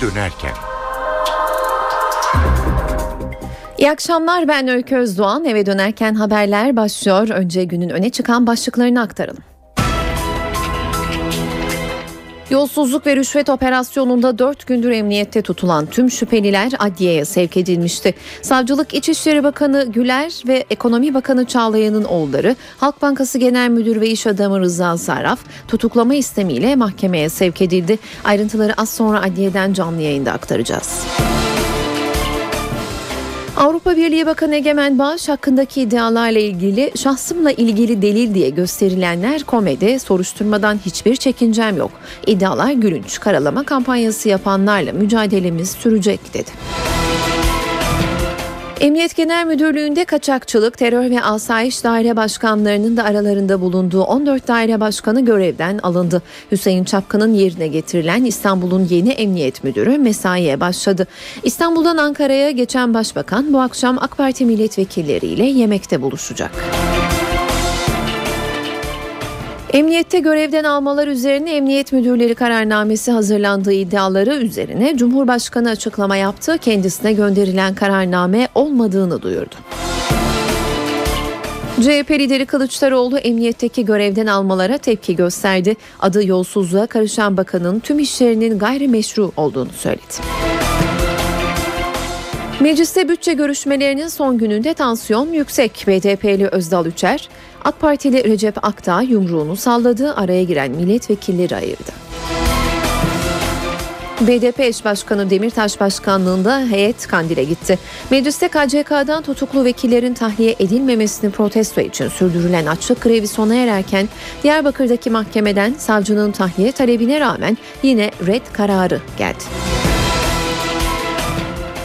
dönerken. İyi akşamlar ben Öykü Özdoğan. Eve dönerken haberler başlıyor. Önce günün öne çıkan başlıklarını aktaralım. Yolsuzluk ve rüşvet operasyonunda 4 gündür emniyette tutulan tüm şüpheliler adliyeye sevk edilmişti. Savcılık İçişleri Bakanı Güler ve Ekonomi Bakanı Çağlayan'ın oğulları Halk Bankası Genel Müdür ve İş Adamı Rıza Sarraf tutuklama istemiyle mahkemeye sevk edildi. Ayrıntıları az sonra adliyeden canlı yayında aktaracağız. Avrupa Birliği Bakanı Egemen Bağış hakkındaki iddialarla ilgili şahsımla ilgili delil diye gösterilenler komedi soruşturmadan hiçbir çekincem yok. İddialar gülünç karalama kampanyası yapanlarla mücadelemiz sürecek dedi. Emniyet Genel Müdürlüğü'nde kaçakçılık, terör ve asayiş daire başkanlarının da aralarında bulunduğu 14 daire başkanı görevden alındı. Hüseyin Çapkın'ın yerine getirilen İstanbul'un yeni emniyet müdürü mesaiye başladı. İstanbul'dan Ankara'ya geçen başbakan bu akşam AK Parti milletvekilleriyle yemekte buluşacak. Emniyette görevden almalar üzerine Emniyet Müdürleri kararnamesi hazırlandığı iddiaları üzerine Cumhurbaşkanı açıklama yaptı. Kendisine gönderilen kararname olmadığını duyurdu. CHP lideri Kılıçdaroğlu emniyetteki görevden almalara tepki gösterdi. Adı yolsuzluğa karışan bakanın tüm işlerinin gayrimeşru olduğunu söyledi. Mecliste bütçe görüşmelerinin son gününde tansiyon yüksek. BDP'li Özdal Üçer, AK Partili Recep Akdağ yumruğunu salladı, araya giren milletvekilleri ayırdı. BDP eş başkanı Demirtaş başkanlığında heyet Kandil'e gitti. Mecliste KCK'dan tutuklu vekillerin tahliye edilmemesini protesto için sürdürülen açlık grevi sona ererken Diyarbakır'daki mahkemeden savcının tahliye talebine rağmen yine red kararı geldi.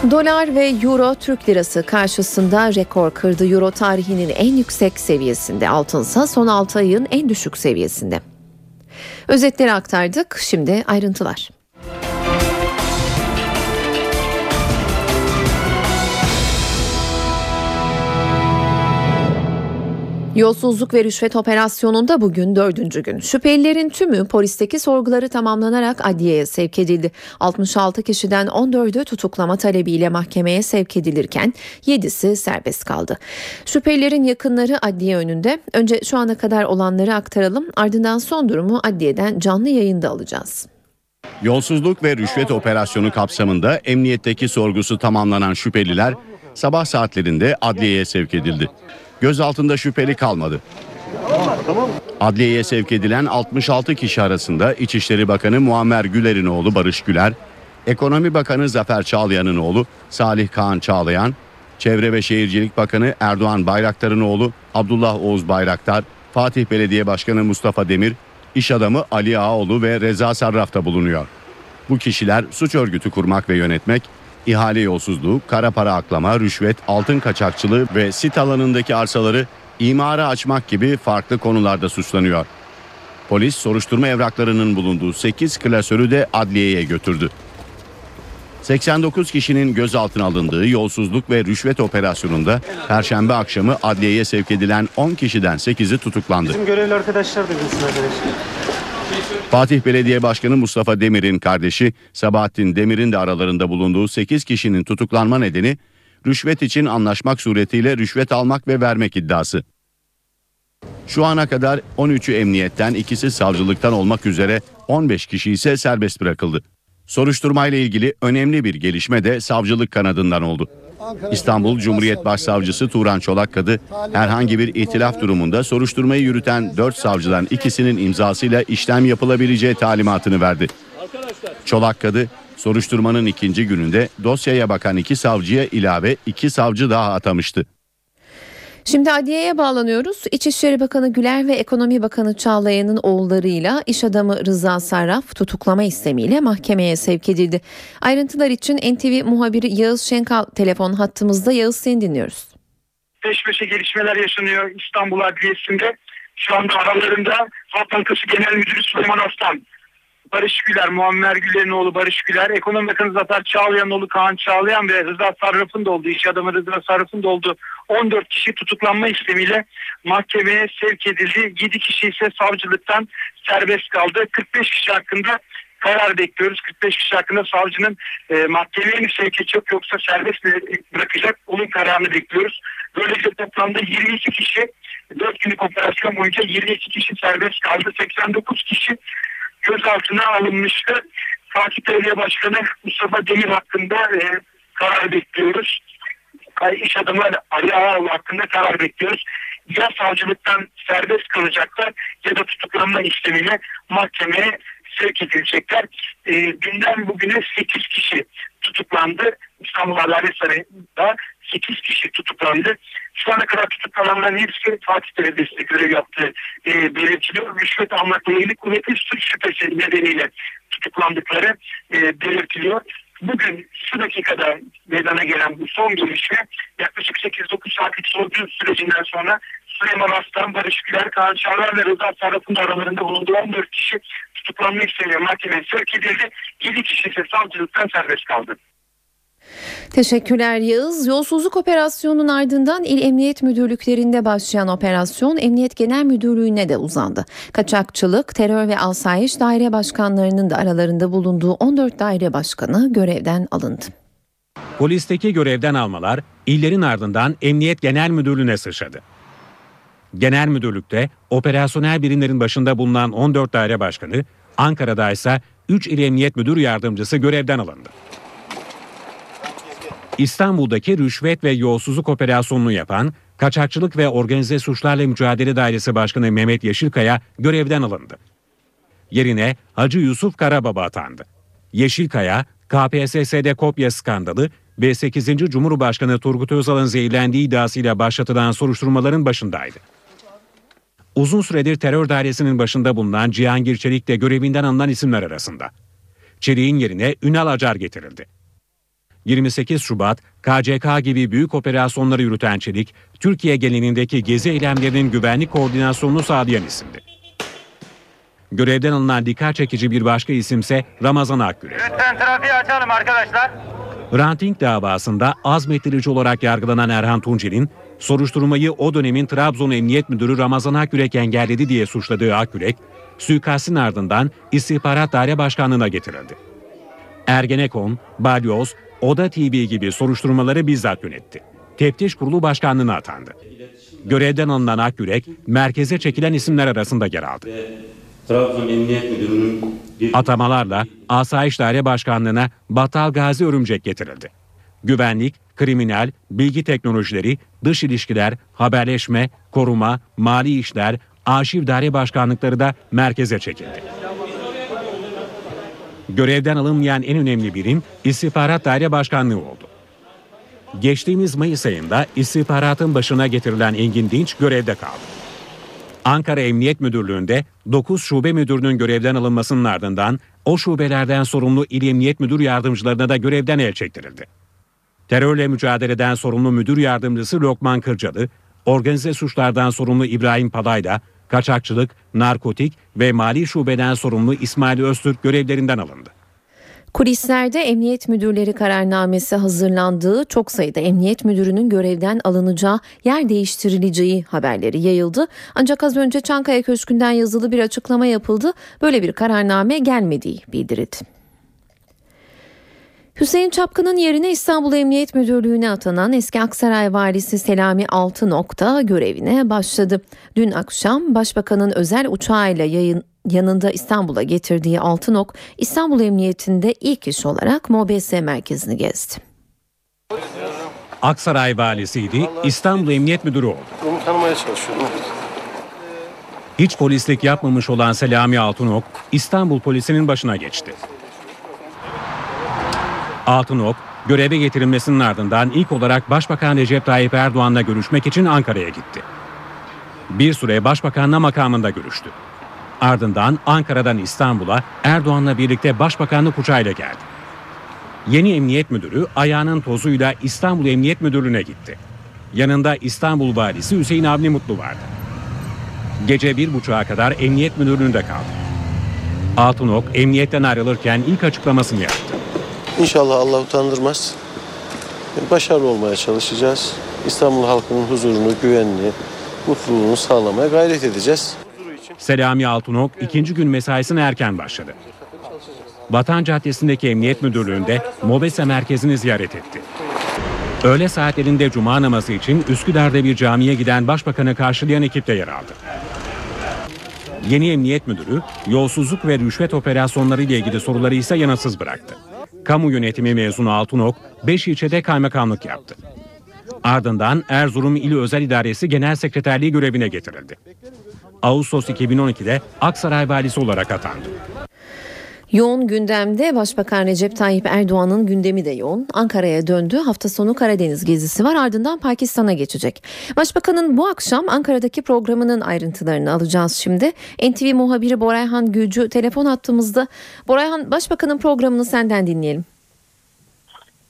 Dolar ve Euro Türk Lirası karşısında rekor kırdı. Euro tarihinin en yüksek seviyesinde, altınsa son 6 ayın en düşük seviyesinde. Özetleri aktardık. Şimdi ayrıntılar. Yolsuzluk ve rüşvet operasyonunda bugün dördüncü gün. Şüphelilerin tümü polisteki sorguları tamamlanarak adliyeye sevk edildi. 66 kişiden 14'ü tutuklama talebiyle mahkemeye sevk edilirken 7'si serbest kaldı. Şüphelilerin yakınları adliye önünde. Önce şu ana kadar olanları aktaralım ardından son durumu adliyeden canlı yayında alacağız. Yolsuzluk ve rüşvet operasyonu kapsamında emniyetteki sorgusu tamamlanan şüpheliler sabah saatlerinde adliyeye sevk edildi. Gözaltında şüpheli kalmadı. Adliyeye sevk edilen 66 kişi arasında İçişleri Bakanı Muammer Güler'in oğlu Barış Güler, Ekonomi Bakanı Zafer Çağlayan'ın oğlu Salih Kaan Çağlayan, Çevre ve Şehircilik Bakanı Erdoğan Bayraktar'ın oğlu Abdullah Oğuz Bayraktar, Fatih Belediye Başkanı Mustafa Demir, iş adamı Ali Ağoğlu ve Reza Sarraf'ta bulunuyor. Bu kişiler suç örgütü kurmak ve yönetmek, ihale yolsuzluğu, kara para aklama, rüşvet, altın kaçakçılığı ve sit alanındaki arsaları imara açmak gibi farklı konularda suçlanıyor. Polis soruşturma evraklarının bulunduğu 8 klasörü de adliyeye götürdü. 89 kişinin gözaltına alındığı yolsuzluk ve rüşvet operasyonunda Perşembe akşamı adliyeye sevk edilen 10 kişiden 8'i tutuklandı. Bizim görevli arkadaşlar da bilsin arkadaşlar. Fatih Belediye Başkanı Mustafa Demir'in kardeşi Sabahattin Demir'in de aralarında bulunduğu 8 kişinin tutuklanma nedeni rüşvet için anlaşmak suretiyle rüşvet almak ve vermek iddiası. Şu ana kadar 13'ü emniyetten, ikisi savcılıktan olmak üzere 15 kişi ise serbest bırakıldı. Soruşturmayla ilgili önemli bir gelişme de savcılık kanadından oldu. İstanbul Cumhuriyet Başsavcısı Turan Çolakkadı herhangi bir itilaf durumunda soruşturmayı yürüten 4 savcıdan ikisinin imzasıyla işlem yapılabileceği talimatını verdi. Çolakkadı soruşturmanın ikinci gününde dosyaya bakan iki savcıya ilave iki savcı daha atamıştı. Şimdi adliyeye bağlanıyoruz. İçişleri Bakanı Güler ve Ekonomi Bakanı Çağlayan'ın oğullarıyla iş adamı Rıza Sarraf tutuklama istemiyle mahkemeye sevk edildi. Ayrıntılar için NTV muhabiri Yağız Şenkal telefon hattımızda. Yağız seni dinliyoruz. Peş peşe gelişmeler yaşanıyor İstanbul Adliyesi'nde. Şu anda aralarında Halk Bankası Genel Müdürü Süleyman Aslan, Barış Güler, Muammer Güler'in oğlu Barış Güler, Ekonomi Bakanı Zafer Çağlayan'ın oğlu Kaan Çağlayan ve Rıza Sarraf'ın da olduğu, iş adamı Rıza Sarraf'ın da olduğu 14 kişi tutuklanma istemiyle mahkemeye sevk edildi. 7 kişi ise savcılıktan serbest kaldı. 45 kişi hakkında karar bekliyoruz. 45 kişi hakkında savcının e, mahkemeye mi sevk edecek yoksa serbest bırakacak onun kararını bekliyoruz. Böylece toplamda 22 kişi 4 günlük operasyon boyunca 22 kişi serbest kaldı. 89 kişi gözaltına alınmıştı. Fatih Belediye Başkanı Mustafa Demir hakkında e, karar bekliyoruz. İş adamı Ali Ağaoğlu hakkında karar bekliyoruz. Ya savcılıktan serbest kalacaklar ya da tutuklanma işlemiyle mahkemeye sevk edilecekler. E, dünden bugüne 8 kişi tutuklandı. İstanbul Adalet Sarayı'nda 8 kişi tutuklandı. Şu ana kadar tutuklananların hepsi Fatih Belediyesi'nde görev yaptığı e, belirtiliyor. Rüşvet almakla ilgili kuvvetli suç şüphesi nedeniyle tutuklandıkları e, belirtiliyor. Bugün şu dakikada meydana gelen bu son gelişme yaklaşık 8-9 saatlik sorgu sürecinden sonra Süleyman Aslan, Barış Güler, Kaan Çağlar ve Rıza Sarraf'ın da aralarında bulunduğu 14 kişi tutuklanma istemiyle mahkemeye sevk edildi. 7 kişi ise savcılıktan serbest kaldı. Teşekkürler Yağız. Yolsuzluk operasyonunun ardından İl Emniyet Müdürlüklerinde başlayan operasyon Emniyet Genel Müdürlüğü'ne de uzandı. Kaçakçılık, terör ve asayiş daire başkanlarının da aralarında bulunduğu 14 daire başkanı görevden alındı. Polisteki görevden almalar illerin ardından Emniyet Genel Müdürlüğü'ne sıçradı. Genel Müdürlük'te operasyonel birimlerin başında bulunan 14 daire başkanı, Ankara'da ise 3 il emniyet müdür yardımcısı görevden alındı. İstanbul'daki rüşvet ve yolsuzluk operasyonunu yapan Kaçakçılık ve Organize Suçlarla Mücadele Dairesi Başkanı Mehmet Yeşilkaya görevden alındı. Yerine Hacı Yusuf Karababa atandı. Yeşilkaya, KPSS'de kopya skandalı ve 8. Cumhurbaşkanı Turgut Özal'ın zehirlendiği iddiasıyla başlatılan soruşturmaların başındaydı. Uzun süredir terör dairesinin başında bulunan Cihangir Çelik de görevinden alınan isimler arasında. Çelik'in yerine Ünal Acar getirildi. 28 Şubat, KCK gibi büyük operasyonları yürüten Çelik, Türkiye genelindeki gezi eylemlerinin güvenlik koordinasyonunu sağlayan isimdi. Görevden alınan dikkat çekici bir başka isimse Ramazan Akgürek. Lütfen trafiği açalım arkadaşlar. Ranting davasında azmettirici olarak yargılanan Erhan Tuncel'in soruşturmayı o dönemin Trabzon Emniyet Müdürü Ramazan Akgürek engelledi diye suçladığı Akgürek, suikastin ardından İstihbarat Daire Başkanlığı'na getirildi. Ergenekon, Balyoz, Oda TV gibi soruşturmaları bizzat yönetti. Teftiş Kurulu Başkanlığı'na atandı. Görevden alınan Akgürek, merkeze çekilen isimler arasında yer aldı. Trabzon Emniyet Müdürü'nün Atamalarla Asayiş Daire Başkanlığı'na Battal Gazi Örümcek getirildi. Güvenlik, kriminal, bilgi teknolojileri, dış ilişkiler, haberleşme, koruma, mali işler, arşiv daire başkanlıkları da merkeze çekildi. Görevden alınmayan en önemli birim İstihbarat Daire Başkanlığı oldu. Geçtiğimiz Mayıs ayında istihbaratın başına getirilen Engin Dinç görevde kaldı. Ankara Emniyet Müdürlüğü'nde 9 şube müdürünün görevden alınmasının ardından o şubelerden sorumlu İl Emniyet Müdür Yardımcılarına da görevden el çektirildi. Terörle mücadeleden sorumlu müdür yardımcısı Lokman Kırcalı, organize suçlardan sorumlu İbrahim Palay'da, kaçakçılık, narkotik ve mali şubeden sorumlu İsmail Öztürk görevlerinden alındı. Kulislerde emniyet müdürleri kararnamesi hazırlandığı çok sayıda emniyet müdürünün görevden alınacağı, yer değiştirileceği haberleri yayıldı. Ancak az önce Çankaya Köşkü'nden yazılı bir açıklama yapıldı. Böyle bir kararname gelmediği bildirildi. Hüseyin Çapkın'ın yerine İstanbul Emniyet Müdürlüğü'ne atanan eski Aksaray valisi Selami Altınok'ta görevine başladı. Dün akşam Başbakanın özel uçağıyla yayın, yanında İstanbul'a getirdiği Altınok, İstanbul Emniyetinde ilk iş olarak MOBS merkezini gezdi. Aksaray valisiydi, İstanbul Emniyet Müdürü oldu. Onu tanımaya çalışıyorum. Hiç polislik yapmamış olan Selami Altınok, İstanbul polisinin başına geçti. Altınok, göreve getirilmesinin ardından ilk olarak Başbakan Recep Tayyip Erdoğan'la görüşmek için Ankara'ya gitti. Bir süre Başbakanla makamında görüştü. Ardından Ankara'dan İstanbul'a Erdoğan'la birlikte Başbakanlık uçağıyla geldi. Yeni emniyet müdürü ayağının tozuyla İstanbul Emniyet Müdürlüğü'ne gitti. Yanında İstanbul Valisi Hüseyin Avni Mutlu vardı. Gece bir buçuğa kadar emniyet müdürlüğünde kaldı. Altınok emniyetten ayrılırken ilk açıklamasını yaptı. İnşallah Allah utandırmaz. Başarılı olmaya çalışacağız. İstanbul halkının huzurunu, güvenliğini, mutluluğunu sağlamaya gayret edeceğiz. Selami Altınok ikinci gün mesaisine erken başladı. Vatan Caddesi'ndeki Emniyet Müdürlüğü'nde MOBESE merkezini ziyaret etti. Öğle saatlerinde cuma namazı için Üsküdar'da bir camiye giden başbakanı karşılayan ekipte yer aldı. Yeni Emniyet Müdürü yolsuzluk ve rüşvet operasyonları ile ilgili soruları ise yanıtsız bıraktı. Kamu yönetimi mezunu Altınok 5 ilçede kaymakamlık yaptı. Ardından Erzurum İl Özel İdaresi Genel Sekreterliği görevine getirildi. Ağustos 2012'de Aksaray valisi olarak atandı. Yoğun gündemde Başbakan Recep Tayyip Erdoğan'ın gündemi de yoğun. Ankara'ya döndü. Hafta sonu Karadeniz gezisi var. Ardından Pakistan'a geçecek. Başbakanın bu akşam Ankara'daki programının ayrıntılarını alacağız şimdi. NTV muhabiri Borayhan Gülcü telefon attığımızda. Borayhan Başbakanın programını senden dinleyelim.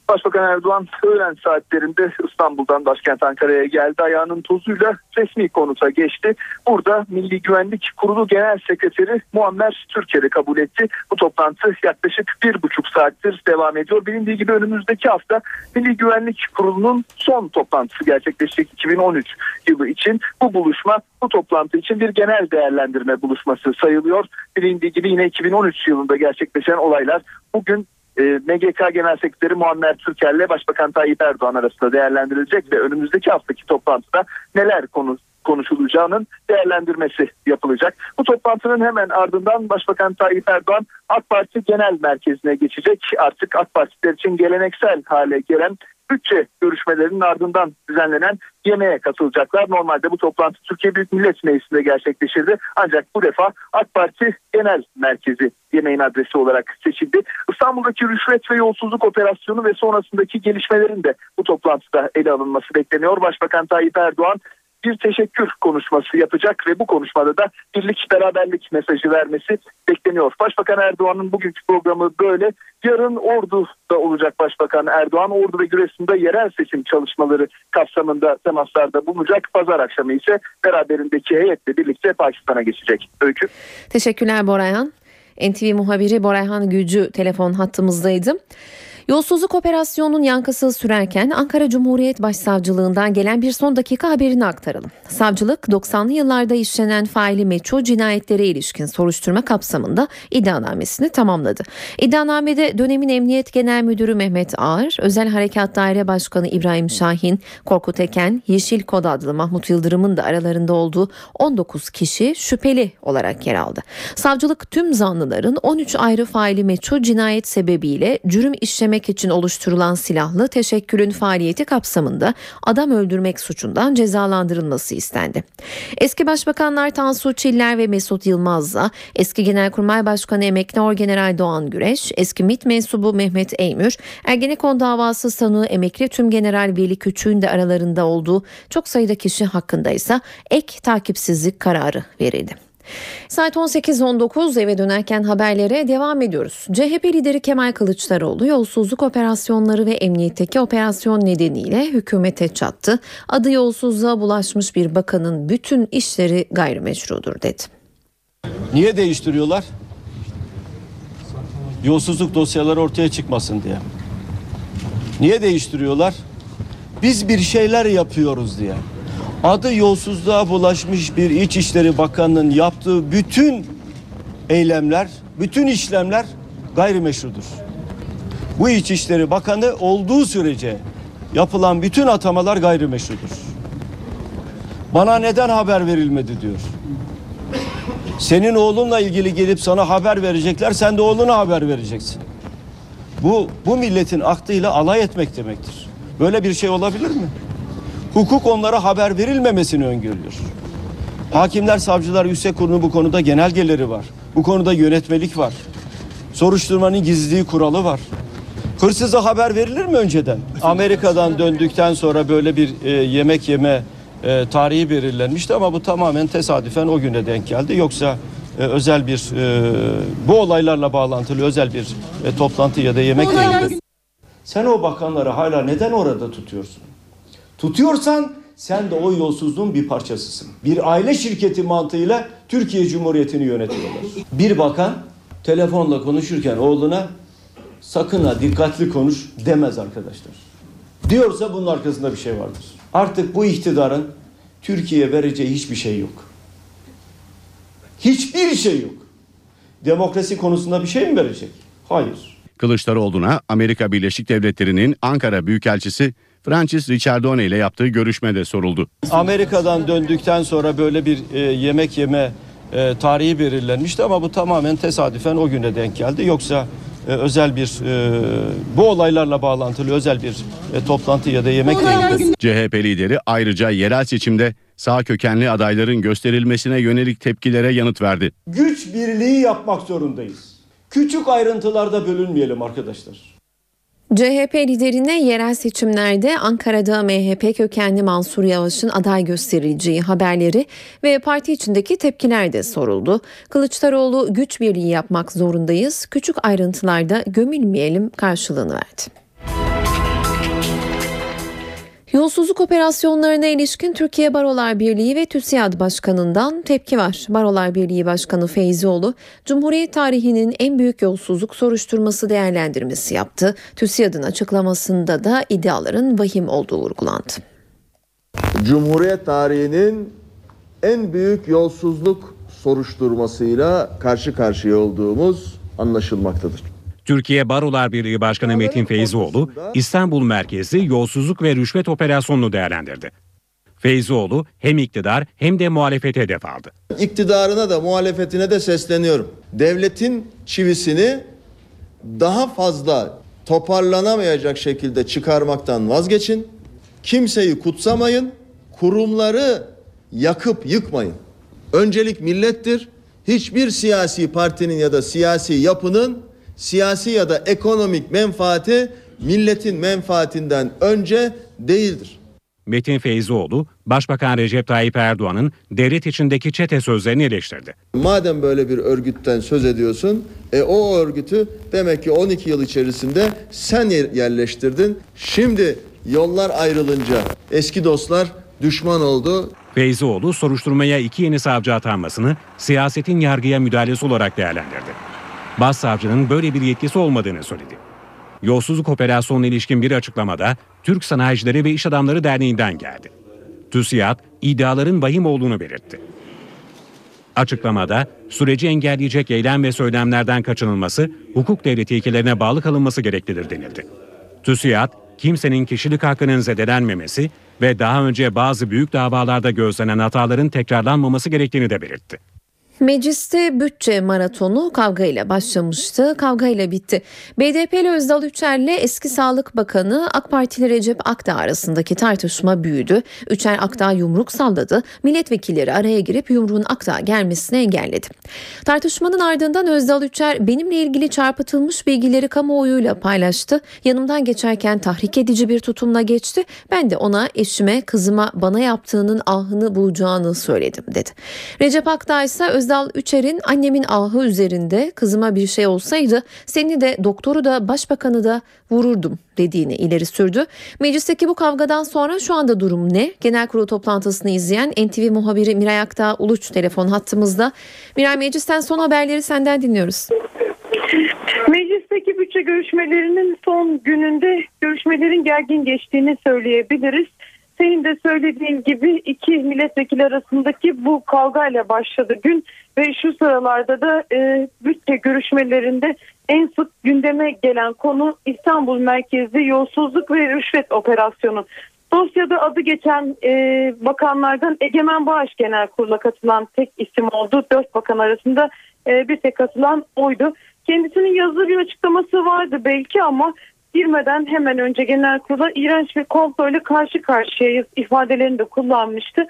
Başbakan Erdoğan öğlen saatlerinde İstanbul'dan başkent Ankara'ya geldi. Ayağının tozuyla resmi konuta geçti. Burada Milli Güvenlik Kurulu Genel Sekreteri Muammer Türker'i kabul etti. Bu toplantı yaklaşık bir buçuk saattir devam ediyor. Bilindiği gibi önümüzdeki hafta Milli Güvenlik Kurulu'nun son toplantısı gerçekleşecek 2013 yılı için. Bu buluşma bu toplantı için bir genel değerlendirme buluşması sayılıyor. Bilindiği gibi yine 2013 yılında gerçekleşen olaylar bugün e, MGK Genel Sekreteri Muammer Türker'le Başbakan Tayyip Erdoğan arasında değerlendirilecek ve önümüzdeki haftaki toplantıda neler konu konuşulacağının değerlendirmesi yapılacak. Bu toplantının hemen ardından Başbakan Tayyip Erdoğan AK Parti Genel Merkezi'ne geçecek. Artık AK Partiler için geleneksel hale gelen bütçe görüşmelerinin ardından düzenlenen yemeğe katılacaklar. Normalde bu toplantı Türkiye Büyük Millet Meclisi'nde gerçekleşirdi. Ancak bu defa AK Parti Genel Merkezi yemeğin adresi olarak seçildi. İstanbul'daki rüşvet ve yolsuzluk operasyonu ve sonrasındaki gelişmelerin de bu toplantıda ele alınması bekleniyor. Başbakan Tayyip Erdoğan bir teşekkür konuşması yapacak ve bu konuşmada da birlik beraberlik mesajı vermesi bekleniyor. Başbakan Erdoğan'ın bugünkü programı böyle. Yarın Ordu'da olacak Başbakan Erdoğan. Ordu ve Giresun'da yerel seçim çalışmaları kapsamında temaslarda bulunacak. Pazar akşamı ise beraberindeki heyetle birlikte Pakistan'a geçecek. Öykü. Teşekkürler Borayhan. NTV muhabiri Borayhan Gülcü telefon hattımızdaydı. Yolsuzluk operasyonunun yankısı sürerken Ankara Cumhuriyet Başsavcılığından gelen bir son dakika haberini aktaralım. Savcılık 90'lı yıllarda işlenen faili meçhul cinayetlere ilişkin soruşturma kapsamında iddianamesini tamamladı. İddianamede dönemin Emniyet Genel Müdürü Mehmet Ağar, Özel Harekat Daire Başkanı İbrahim Şahin, Korkut Eken, Yeşil Kod adlı Mahmut Yıldırım'ın da aralarında olduğu 19 kişi şüpheli olarak yer aldı. Savcılık tüm zanlıların 13 ayrı faili meçhul cinayet sebebiyle cürüm işlemek için oluşturulan silahlı teşekkülün faaliyeti kapsamında adam öldürmek suçundan cezalandırılması istendi. Eski başbakanlar Tansu Çiller ve Mesut Yılmaz'la eski Genelkurmay Başkanı Emekli Orgeneral Doğan Güreş, eski MİT mensubu Mehmet Eymür, Ergenekon davası sanığı Emekli Tümgeneral Veli Küçük'ün de aralarında olduğu çok sayıda kişi hakkında ise ek takipsizlik kararı verildi. Saat 18.19 eve dönerken haberlere devam ediyoruz. CHP lideri Kemal Kılıçdaroğlu yolsuzluk operasyonları ve emniyetteki operasyon nedeniyle hükümete çattı. Adı yolsuzluğa bulaşmış bir bakanın bütün işleri gayrimeşrudur dedi. Niye değiştiriyorlar? Yolsuzluk dosyaları ortaya çıkmasın diye. Niye değiştiriyorlar? Biz bir şeyler yapıyoruz diye. Adı yolsuzluğa bulaşmış bir İçişleri Bakanı'nın yaptığı bütün eylemler, bütün işlemler gayrimeşrudur. Bu İçişleri Bakanı olduğu sürece yapılan bütün atamalar gayrimeşrudur. Bana neden haber verilmedi diyor. Senin oğlunla ilgili gelip sana haber verecekler. Sen de oğluna haber vereceksin. Bu bu milletin aklıyla alay etmek demektir. Böyle bir şey olabilir mi? Hukuk onlara haber verilmemesini öngörüyor. Hakimler, savcılar, yüksek kurulu bu konuda genelgeleri var. Bu konuda yönetmelik var. Soruşturmanın gizliliği kuralı var. Hırsıza haber verilir mi önceden? Amerika'dan döndükten sonra böyle bir e, yemek yeme e, tarihi belirlenmişti ama bu tamamen tesadüfen o güne denk geldi. Yoksa e, özel bir e, bu olaylarla bağlantılı özel bir e, toplantı ya da yemek değildi. Sen o bakanları hala neden orada tutuyorsun? Tutuyorsan sen de o yolsuzluğun bir parçasısın. Bir aile şirketi mantığıyla Türkiye Cumhuriyeti'ni yönetiyorlar. Bir bakan telefonla konuşurken oğluna sakın ha dikkatli konuş demez arkadaşlar. Diyorsa bunun arkasında bir şey vardır. Artık bu iktidarın Türkiye'ye vereceği hiçbir şey yok. Hiçbir şey yok. Demokrasi konusunda bir şey mi verecek? Hayır. Kılıçdaroğlu'na Amerika Birleşik Devletleri'nin Ankara Büyükelçisi Francis Ricciardone ile yaptığı görüşmede soruldu. Amerika'dan döndükten sonra böyle bir e, yemek yeme e, tarihi belirlenmişti ama bu tamamen tesadüfen o güne denk geldi. Yoksa e, özel bir e, bu olaylarla bağlantılı özel bir e, toplantı ya da yemek değildi. CHP lideri ayrıca yerel seçimde sağ kökenli adayların gösterilmesine yönelik tepkilere yanıt verdi. Güç birliği yapmak zorundayız. Küçük ayrıntılarda bölünmeyelim arkadaşlar. CHP liderine yerel seçimlerde Ankara'da MHP kökenli Mansur Yavaş'ın aday gösterileceği haberleri ve parti içindeki tepkiler de soruldu. Kılıçdaroğlu güç birliği yapmak zorundayız, küçük ayrıntılarda gömülmeyelim karşılığını verdi. Yolsuzluk operasyonlarına ilişkin Türkiye Barolar Birliği ve TÜSİAD Başkanı'ndan tepki var. Barolar Birliği Başkanı Feyzioğlu, Cumhuriyet tarihinin en büyük yolsuzluk soruşturması değerlendirmesi yaptı. TÜSİAD'ın açıklamasında da iddiaların vahim olduğu vurgulandı. Cumhuriyet tarihinin en büyük yolsuzluk soruşturmasıyla karşı karşıya olduğumuz anlaşılmaktadır. Türkiye Barolar Birliği Başkanı Metin Feyzioğlu, İstanbul merkezli yolsuzluk ve rüşvet operasyonunu değerlendirdi. Feyzioğlu hem iktidar hem de muhalefete hedef aldı. İktidarına da muhalefetine de sesleniyorum. Devletin çivisini daha fazla toparlanamayacak şekilde çıkarmaktan vazgeçin. Kimseyi kutsamayın. Kurumları yakıp yıkmayın. Öncelik millettir. Hiçbir siyasi partinin ya da siyasi yapının siyasi ya da ekonomik menfaati milletin menfaatinden önce değildir. Metin Feyzioğlu, Başbakan Recep Tayyip Erdoğan'ın devlet içindeki çete sözlerini eleştirdi. Madem böyle bir örgütten söz ediyorsun, e o örgütü demek ki 12 yıl içerisinde sen yerleştirdin. Şimdi yollar ayrılınca eski dostlar düşman oldu. Feyzioğlu soruşturmaya iki yeni savcı atanmasını siyasetin yargıya müdahalesi olarak değerlendirdi. Başsavcının böyle bir yetkisi olmadığını söyledi. Yolsuzluk operasyonuna ilişkin bir açıklamada Türk Sanayicileri ve İş Adamları Derneği'nden geldi. TÜSİAD iddiaların vahim olduğunu belirtti. Açıklamada süreci engelleyecek eylem ve söylemlerden kaçınılması, hukuk devleti ilkelerine bağlı kalınması gereklidir denildi. TÜSİAD, kimsenin kişilik hakkının zedelenmemesi ve daha önce bazı büyük davalarda gözlenen hataların tekrarlanmaması gerektiğini de belirtti. Mecliste bütçe maratonu kavgayla başlamıştı, kavgayla bitti. BDP'li Özdal Üçer'le eski Sağlık Bakanı AK Partili Recep Akdağ arasındaki tartışma büyüdü. Üçer Akdağ yumruk salladı, milletvekilleri araya girip yumruğun Akdağ gelmesini engelledi. Tartışmanın ardından Özdal Üçer benimle ilgili çarpıtılmış bilgileri kamuoyuyla paylaştı. Yanımdan geçerken tahrik edici bir tutumla geçti. Ben de ona eşime, kızıma bana yaptığının ahını bulacağını söyledim dedi. Recep Akdağ ise Özdal Özdal Üçer'in annemin ahı üzerinde kızıma bir şey olsaydı seni de doktoru da başbakanı da vururdum dediğini ileri sürdü. Meclisteki bu kavgadan sonra şu anda durum ne? Genel kurulu toplantısını izleyen NTV muhabiri Miray Aktağ Uluç telefon hattımızda. Miray meclisten son haberleri senden dinliyoruz. Meclisteki bütçe görüşmelerinin son gününde görüşmelerin gergin geçtiğini söyleyebiliriz. Senin de söylediğin gibi iki milletvekili arasındaki bu kavgayla başladı gün ve şu sıralarda da e, bütçe görüşmelerinde en sık gündeme gelen konu İstanbul merkezli yolsuzluk ve rüşvet operasyonu. Dosyada adı geçen e, bakanlardan Egemen Bağış Genel Kurulu'na katılan tek isim oldu. Dört bakan arasında e, bir tek katılan oydu. Kendisinin yazılı bir açıklaması vardı belki ama girmeden hemen önce genel kurula iğrenç bir komployla karşı karşıyayız ifadelerini de kullanmıştı.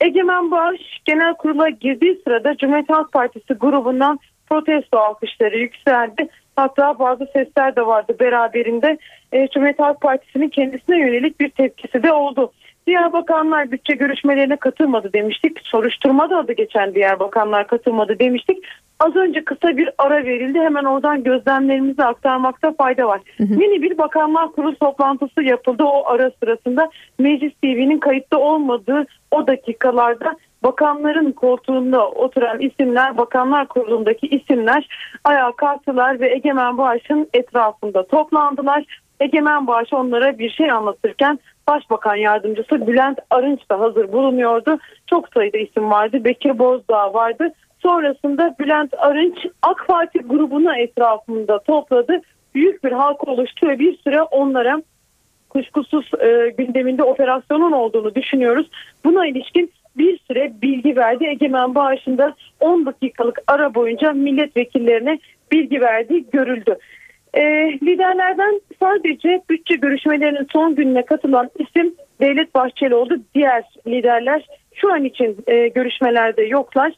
Egemen Bağış genel kurula girdiği sırada Cumhuriyet Halk Partisi grubundan protesto alkışları yükseldi. Hatta bazı sesler de vardı beraberinde. E, Cumhuriyet Halk Partisi'nin kendisine yönelik bir tepkisi de oldu. Diğer bakanlar bütçe görüşmelerine katılmadı demiştik. Soruşturmada adı geçen diğer bakanlar katılmadı demiştik. Az önce kısa bir ara verildi. Hemen oradan gözlemlerimizi aktarmakta fayda var. Hı hı. Mini bir bakanlar kurulu toplantısı yapıldı. O ara sırasında Meclis TV'nin kayıtta olmadığı o dakikalarda bakanların koltuğunda oturan isimler, bakanlar kurulundaki isimler ayağa kalktılar ve Egemen Bağış'ın etrafında toplandılar. Egemen Bağış onlara bir şey anlatırken Başbakan Yardımcısı Bülent Arınç da hazır bulunuyordu. Çok sayıda isim vardı. Bekir Bozdağ vardı. Sonrasında Bülent Arınç AK Parti grubunu etrafında topladı. Büyük bir halk oluştu ve bir süre onlara kuşkusuz e, gündeminde operasyonun olduğunu düşünüyoruz. Buna ilişkin bir süre bilgi verdi. Egemen Bağış'ında 10 dakikalık ara boyunca milletvekillerine bilgi verdiği görüldü. E, liderlerden sadece bütçe görüşmelerinin son gününe katılan isim Devlet Bahçeli oldu. Diğer liderler şu an için e, görüşmelerde yoklar.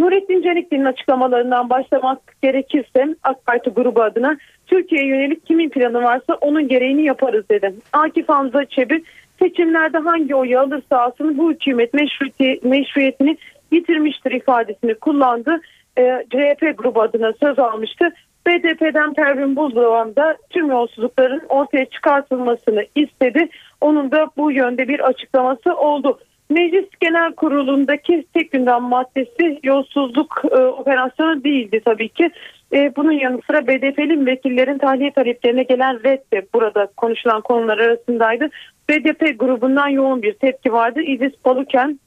Nurettin Canikli'nin açıklamalarından başlamak gerekirse AK Parti grubu adına Türkiye'ye yönelik kimin planı varsa onun gereğini yaparız dedi. Akif Hamza Çebi seçimlerde hangi oyu alırsa alsın bu hükümet meşruiyeti, meşruiyetini yitirmiştir ifadesini kullandı. E, CHP grubu adına söz almıştı. BDP'den Pervin Buzdoğan da tüm yolsuzlukların ortaya çıkartılmasını istedi. Onun da bu yönde bir açıklaması oldu. Meclis Genel Kurulu'ndaki tek gündem maddesi yolsuzluk e, operasyonu değildi tabii ki. E, bunun yanı sıra BDP'li vekillerin tahliye taleplerine gelen red de burada konuşulan konular arasındaydı. BDP grubundan yoğun bir tepki vardı. İdris Baluken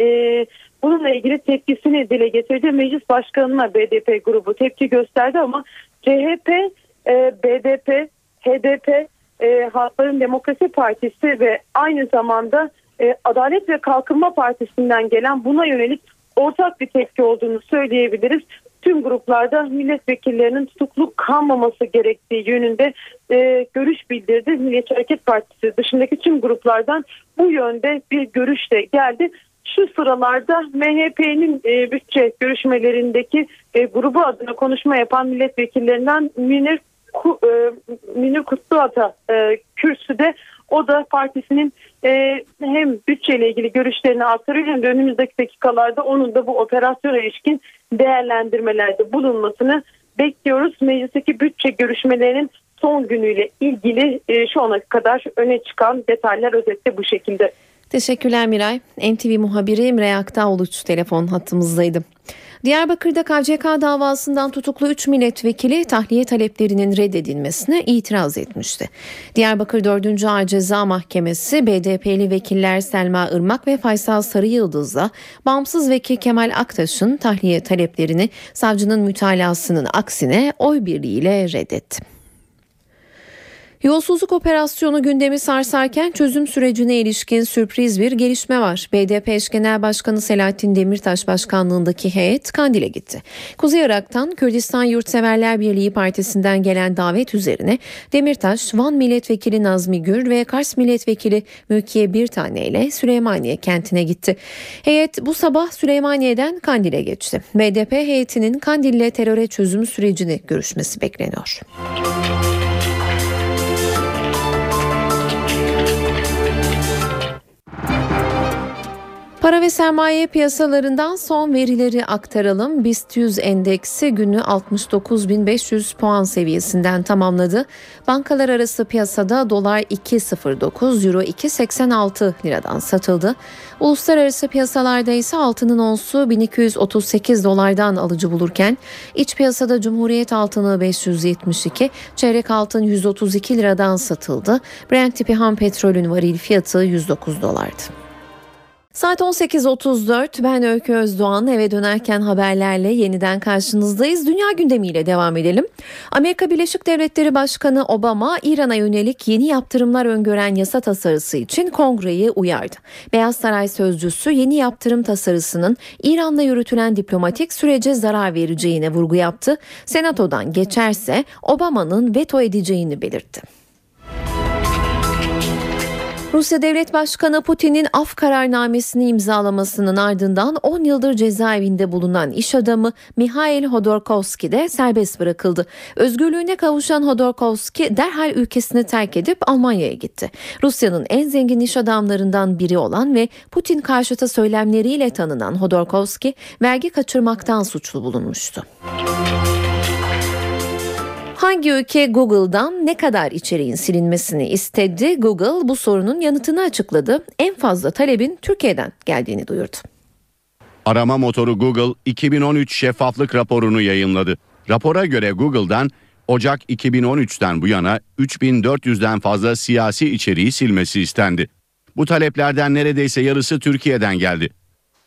e, bununla ilgili tepkisini dile getirdi. Meclis Başkanı'na BDP grubu tepki gösterdi ama CHP, e, BDP, HDP, e, Halkların Demokrasi Partisi ve aynı zamanda e, Adalet ve Kalkınma Partisi'nden gelen buna yönelik ortak bir tepki olduğunu söyleyebiliriz. Tüm gruplarda milletvekillerinin tutuklu kalmaması gerektiği yönünde e, görüş bildirdi. Milliyetçi Hareket Partisi dışındaki tüm gruplardan bu yönde bir görüş de geldi. Şu sıralarda MHP'nin e, bütçe görüşmelerindeki e, grubu adına konuşma yapan milletvekillerinden Münir Ku, e, Münir Kutluata e, kürsüde o da partisinin e, hem bütçeyle ilgili görüşlerini aktarıyor hem de önümüzdeki dakikalarda onun da bu operasyona ilişkin değerlendirmelerde bulunmasını bekliyoruz. Meclisteki bütçe görüşmelerinin son günüyle ilgili e, şu ana kadar öne çıkan detaylar özetle bu şekilde. Teşekkürler Miray. NTV muhabiri Miray Aktaoğluç telefon hattımızdaydı. Diyarbakır'da KCK davasından tutuklu 3 milletvekili tahliye taleplerinin reddedilmesine itiraz etmişti. Diyarbakır 4. Ağır Ceza Mahkemesi BDP'li vekiller Selma Irmak ve Faysal Sarıyıldız'la bağımsız vekil Kemal Aktaş'ın tahliye taleplerini savcının mütalasının aksine oy birliğiyle reddetti. Yolsuzluk operasyonu gündemi sarsarken çözüm sürecine ilişkin sürpriz bir gelişme var. BDP eş genel başkanı Selahattin Demirtaş başkanlığındaki heyet Kandil'e gitti. Kuzey Irak'tan Kürdistan Yurtseverler Birliği Partisi'nden gelen davet üzerine Demirtaş, Van Milletvekili Nazmi Gür ve Kars Milletvekili Mülkiye Birtane ile Süleymaniye kentine gitti. Heyet bu sabah Süleymaniye'den Kandil'e geçti. BDP heyetinin Kandil'le teröre çözüm sürecini görüşmesi bekleniyor. Para ve sermaye piyasalarından son verileri aktaralım. BIST 100 endeksi günü 69.500 puan seviyesinden tamamladı. Bankalar arası piyasada dolar 2.09, euro 2.86 liradan satıldı. Uluslararası piyasalarda ise altının onsu 1238 dolardan alıcı bulurken iç piyasada Cumhuriyet altını 572, çeyrek altın 132 liradan satıldı. Brent tipi ham petrolün varil fiyatı 109 dolardı. Saat 18.34 ben Öykü Özdoğan eve dönerken haberlerle yeniden karşınızdayız. Dünya gündemiyle devam edelim. Amerika Birleşik Devletleri Başkanı Obama İran'a yönelik yeni yaptırımlar öngören yasa tasarısı için kongreyi uyardı. Beyaz Saray sözcüsü yeni yaptırım tasarısının İran'la yürütülen diplomatik sürece zarar vereceğine vurgu yaptı. Senatodan geçerse Obama'nın veto edeceğini belirtti. Rusya Devlet Başkanı Putin'in af kararnamesini imzalamasının ardından 10 yıldır cezaevinde bulunan iş adamı Mihail Hodorkovski de serbest bırakıldı. Özgürlüğüne kavuşan Hodorkovski derhal ülkesini terk edip Almanya'ya gitti. Rusya'nın en zengin iş adamlarından biri olan ve Putin karşıtı söylemleriyle tanınan Hodorkovski vergi kaçırmaktan suçlu bulunmuştu. Hangi ülke Google'dan ne kadar içeriğin silinmesini istedi? Google bu sorunun yanıtını açıkladı. En fazla talebin Türkiye'den geldiğini duyurdu. Arama motoru Google 2013 şeffaflık raporunu yayınladı. Rapora göre Google'dan Ocak 2013'ten bu yana 3400'den fazla siyasi içeriği silmesi istendi. Bu taleplerden neredeyse yarısı Türkiye'den geldi.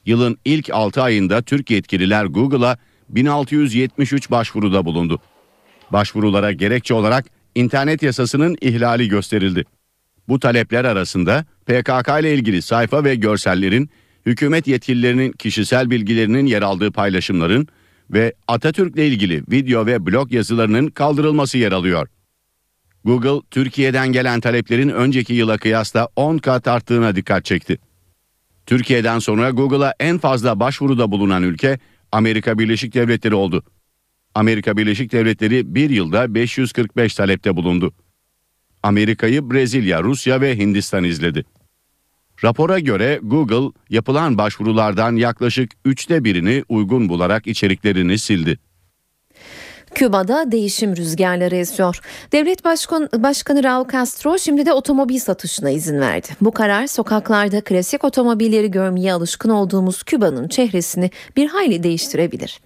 Yılın ilk 6 ayında Türk yetkililer Google'a 1673 başvuruda bulundu. Başvurulara gerekçe olarak internet yasasının ihlali gösterildi. Bu talepler arasında PKK ile ilgili sayfa ve görsellerin, hükümet yetkililerinin kişisel bilgilerinin yer aldığı paylaşımların ve Atatürk'le ilgili video ve blog yazılarının kaldırılması yer alıyor. Google, Türkiye'den gelen taleplerin önceki yıla kıyasla 10 kat arttığına dikkat çekti. Türkiye'den sonra Google'a en fazla başvuruda bulunan ülke Amerika Birleşik Devletleri oldu. Amerika Birleşik Devletleri bir yılda 545 talepte bulundu. Amerika'yı Brezilya, Rusya ve Hindistan izledi. Rapora göre Google yapılan başvurulardan yaklaşık üçte birini uygun bularak içeriklerini sildi. Küba'da değişim rüzgarları esiyor. Devlet Başkan, Başkanı Raul Castro şimdi de otomobil satışına izin verdi. Bu karar sokaklarda klasik otomobilleri görmeye alışkın olduğumuz Küba'nın çehresini bir hayli değiştirebilir.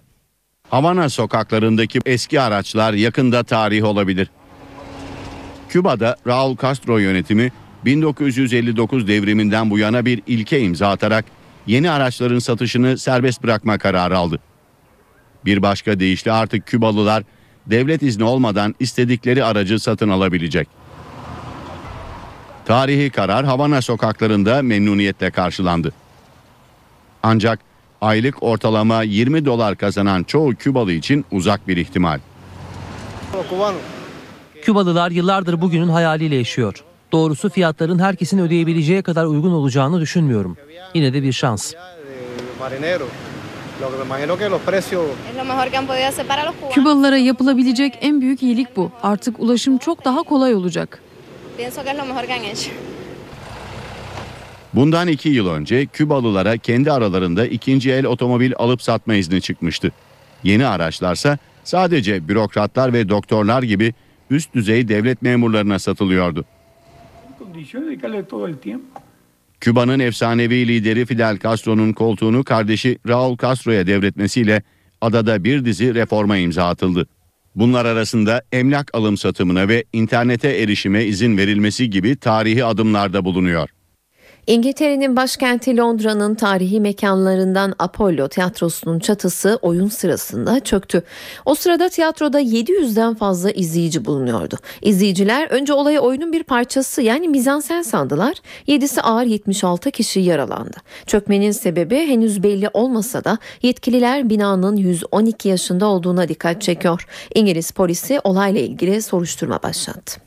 Havana sokaklarındaki eski araçlar yakında tarih olabilir. Küba'da Raul Castro yönetimi 1959 devriminden bu yana bir ilke imza atarak yeni araçların satışını serbest bırakma kararı aldı. Bir başka deyişle artık Kübalılar devlet izni olmadan istedikleri aracı satın alabilecek. Tarihi karar Havana sokaklarında memnuniyetle karşılandı. Ancak aylık ortalama 20 dolar kazanan çoğu Kübalı için uzak bir ihtimal. Kübalılar yıllardır bugünün hayaliyle yaşıyor. Doğrusu fiyatların herkesin ödeyebileceği kadar uygun olacağını düşünmüyorum. Yine de bir şans. Kübalılara yapılabilecek en büyük iyilik bu. Artık ulaşım çok daha kolay olacak. Bundan iki yıl önce Kübalılara kendi aralarında ikinci el otomobil alıp satma izni çıkmıştı. Yeni araçlarsa sadece bürokratlar ve doktorlar gibi üst düzey devlet memurlarına satılıyordu. Küba'nın efsanevi lideri Fidel Castro'nun koltuğunu kardeşi Raul Castro'ya devretmesiyle adada bir dizi reforma imza atıldı. Bunlar arasında emlak alım satımına ve internete erişime izin verilmesi gibi tarihi adımlarda bulunuyor. İngiltere'nin başkenti Londra'nın tarihi mekanlarından Apollo tiyatrosunun çatısı oyun sırasında çöktü. O sırada tiyatroda 700'den fazla izleyici bulunuyordu. İzleyiciler önce olayı oyunun bir parçası yani mizansen sandılar. 7'si ağır 76 kişi yaralandı. Çökmenin sebebi henüz belli olmasa da yetkililer binanın 112 yaşında olduğuna dikkat çekiyor. İngiliz polisi olayla ilgili soruşturma başlattı.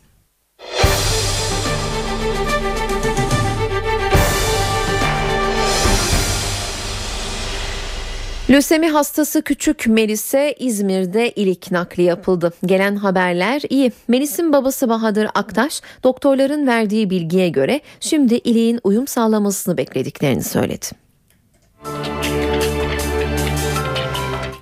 Lösemi hastası küçük Melis'e İzmir'de ilik nakli yapıldı. Gelen haberler iyi. Melis'in babası Bahadır Aktaş doktorların verdiği bilgiye göre şimdi iliğin uyum sağlamasını beklediklerini söyledi.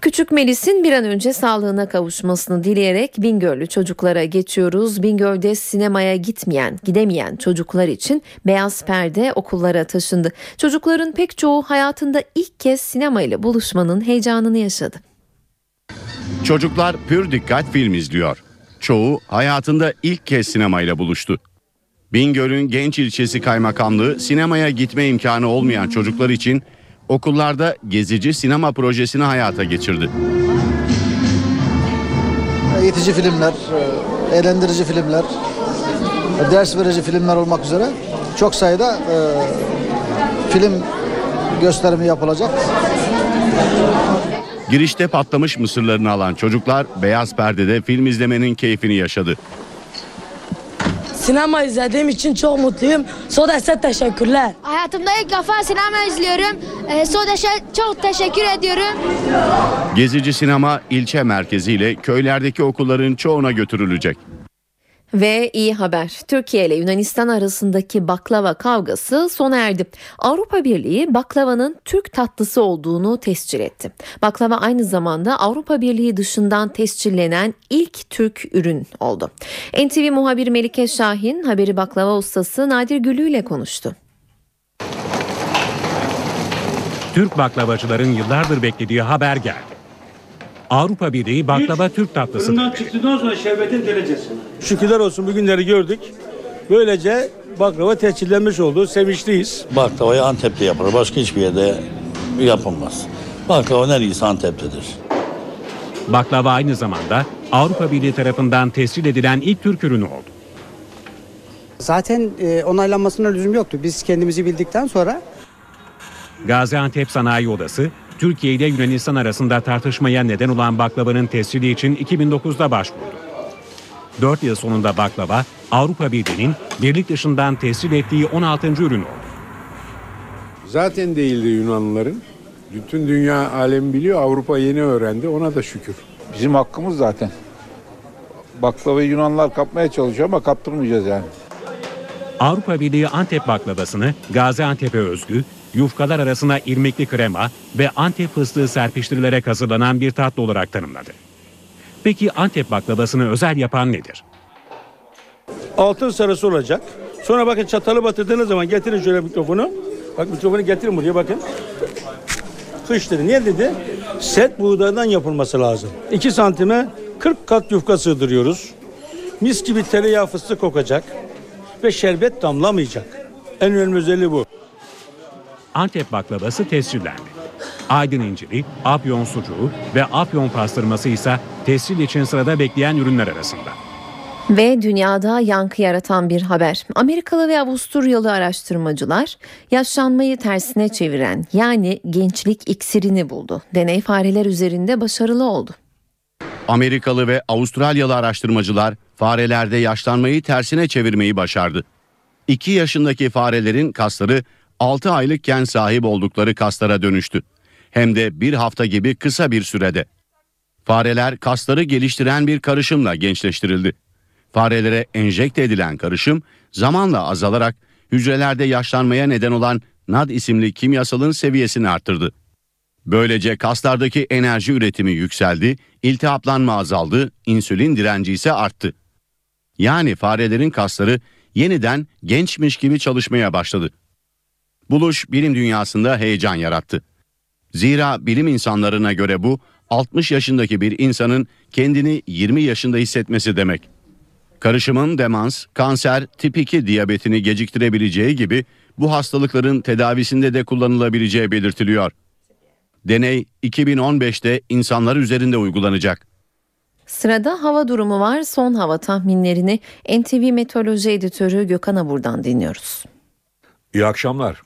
Küçük Melis'in bir an önce sağlığına kavuşmasını dileyerek Bingöl'lü çocuklara geçiyoruz. Bingöl'de sinemaya gitmeyen, gidemeyen çocuklar için beyaz perde okullara taşındı. Çocukların pek çoğu hayatında ilk kez sinema ile buluşmanın heyecanını yaşadı. Çocuklar pür dikkat film izliyor. Çoğu hayatında ilk kez sinemayla buluştu. Bingöl'ün Genç İlçesi Kaymakamlığı sinemaya gitme imkanı olmayan çocuklar için okullarda gezici sinema projesini hayata geçirdi. Eğitici filmler, e, eğlendirici filmler, ders verici filmler olmak üzere çok sayıda e, film gösterimi yapılacak. Girişte patlamış mısırlarını alan çocuklar beyaz perdede film izlemenin keyfini yaşadı. Sinema izlediğim için çok mutluyum. Sodes'e teşekkürler. Hayatımda ilk defa sinema izliyorum. Ee, Sodeş'e çok teşekkür ediyorum. Gezici sinema ilçe merkeziyle köylerdeki okulların çoğuna götürülecek. Ve iyi haber. Türkiye ile Yunanistan arasındaki baklava kavgası sona erdi. Avrupa Birliği baklavanın Türk tatlısı olduğunu tescil etti. Baklava aynı zamanda Avrupa Birliği dışından tescillenen ilk Türk ürün oldu. NTV muhabiri Melike Şahin haberi baklava ustası Nadir Gülü ile konuştu. Türk baklavacıların yıllardır beklediği haber geldi. Avrupa Birliği baklava Türk tatlısı Fırından çıktıktan sonra şerbetin derecesi. Şükürler olsun bugünleri gördük. Böylece baklava tescillenmiş oldu. Sevinçliyiz. Baklavayı Antep'te yapılır. Başka hiçbir yerde yapılmaz. Baklava neredeyse Antep'tedir. Baklava aynı zamanda Avrupa Birliği tarafından tescil edilen ilk Türk ürünü oldu. Zaten e, onaylanmasına lüzum yoktu. Biz kendimizi bildikten sonra Gaziantep Sanayi Odası, Türkiye ile Yunanistan arasında tartışmaya neden olan baklavanın tescili için 2009'da başvurdu. 4 yıl sonunda baklava, Avrupa Birliği'nin birlik dışından tescil ettiği 16. ürün oldu. Zaten değildi Yunanlıların. Bütün dünya alem biliyor. Avrupa yeni öğrendi. Ona da şükür. Bizim hakkımız zaten. Baklavayı Yunanlar kapmaya çalışıyor ama kaptırmayacağız yani. Avrupa Birliği Antep baklavasını Gaziantep'e özgü, yufkalar arasına irmikli krema ve Antep fıstığı serpiştirilerek hazırlanan bir tatlı olarak tanımladı. Peki Antep baklavasını özel yapan nedir? Altın sarısı olacak. Sonra bakın çatalı batırdığınız zaman getirin şöyle mikrofonu. Bak mikrofonu getirin buraya bakın. Kış dedi. Niye dedi? Set buğdaydan yapılması lazım. 2 santime 40 kat yufka sığdırıyoruz. Mis gibi tereyağı fıstık kokacak. Ve şerbet damlamayacak. En önemli özelliği bu. Antep baklavası tescillendi. Aydın inciri, Afyon sucuğu ve Afyon pastırması ise tescil için sırada bekleyen ürünler arasında. Ve dünyada yankı yaratan bir haber. Amerikalı ve Avusturyalı araştırmacılar yaşlanmayı tersine çeviren yani gençlik iksirini buldu. Deney fareler üzerinde başarılı oldu. Amerikalı ve Avustralyalı araştırmacılar farelerde yaşlanmayı tersine çevirmeyi başardı. 2 yaşındaki farelerin kasları 6 aylıkken sahip oldukları kaslara dönüştü. Hem de bir hafta gibi kısa bir sürede. Fareler kasları geliştiren bir karışımla gençleştirildi. Farelere enjekte edilen karışım zamanla azalarak hücrelerde yaşlanmaya neden olan NAD isimli kimyasalın seviyesini arttırdı. Böylece kaslardaki enerji üretimi yükseldi, iltihaplanma azaldı, insülin direnci ise arttı. Yani farelerin kasları yeniden gençmiş gibi çalışmaya başladı. Buluş bilim dünyasında heyecan yarattı. Zira bilim insanlarına göre bu 60 yaşındaki bir insanın kendini 20 yaşında hissetmesi demek. Karışımın demans, kanser, tip 2 diyabetini geciktirebileceği gibi bu hastalıkların tedavisinde de kullanılabileceği belirtiliyor. Deney 2015'te insanlar üzerinde uygulanacak. Sırada hava durumu var. Son hava tahminlerini NTV Meteoroloji Editörü Gökhan Abur'dan dinliyoruz. İyi akşamlar.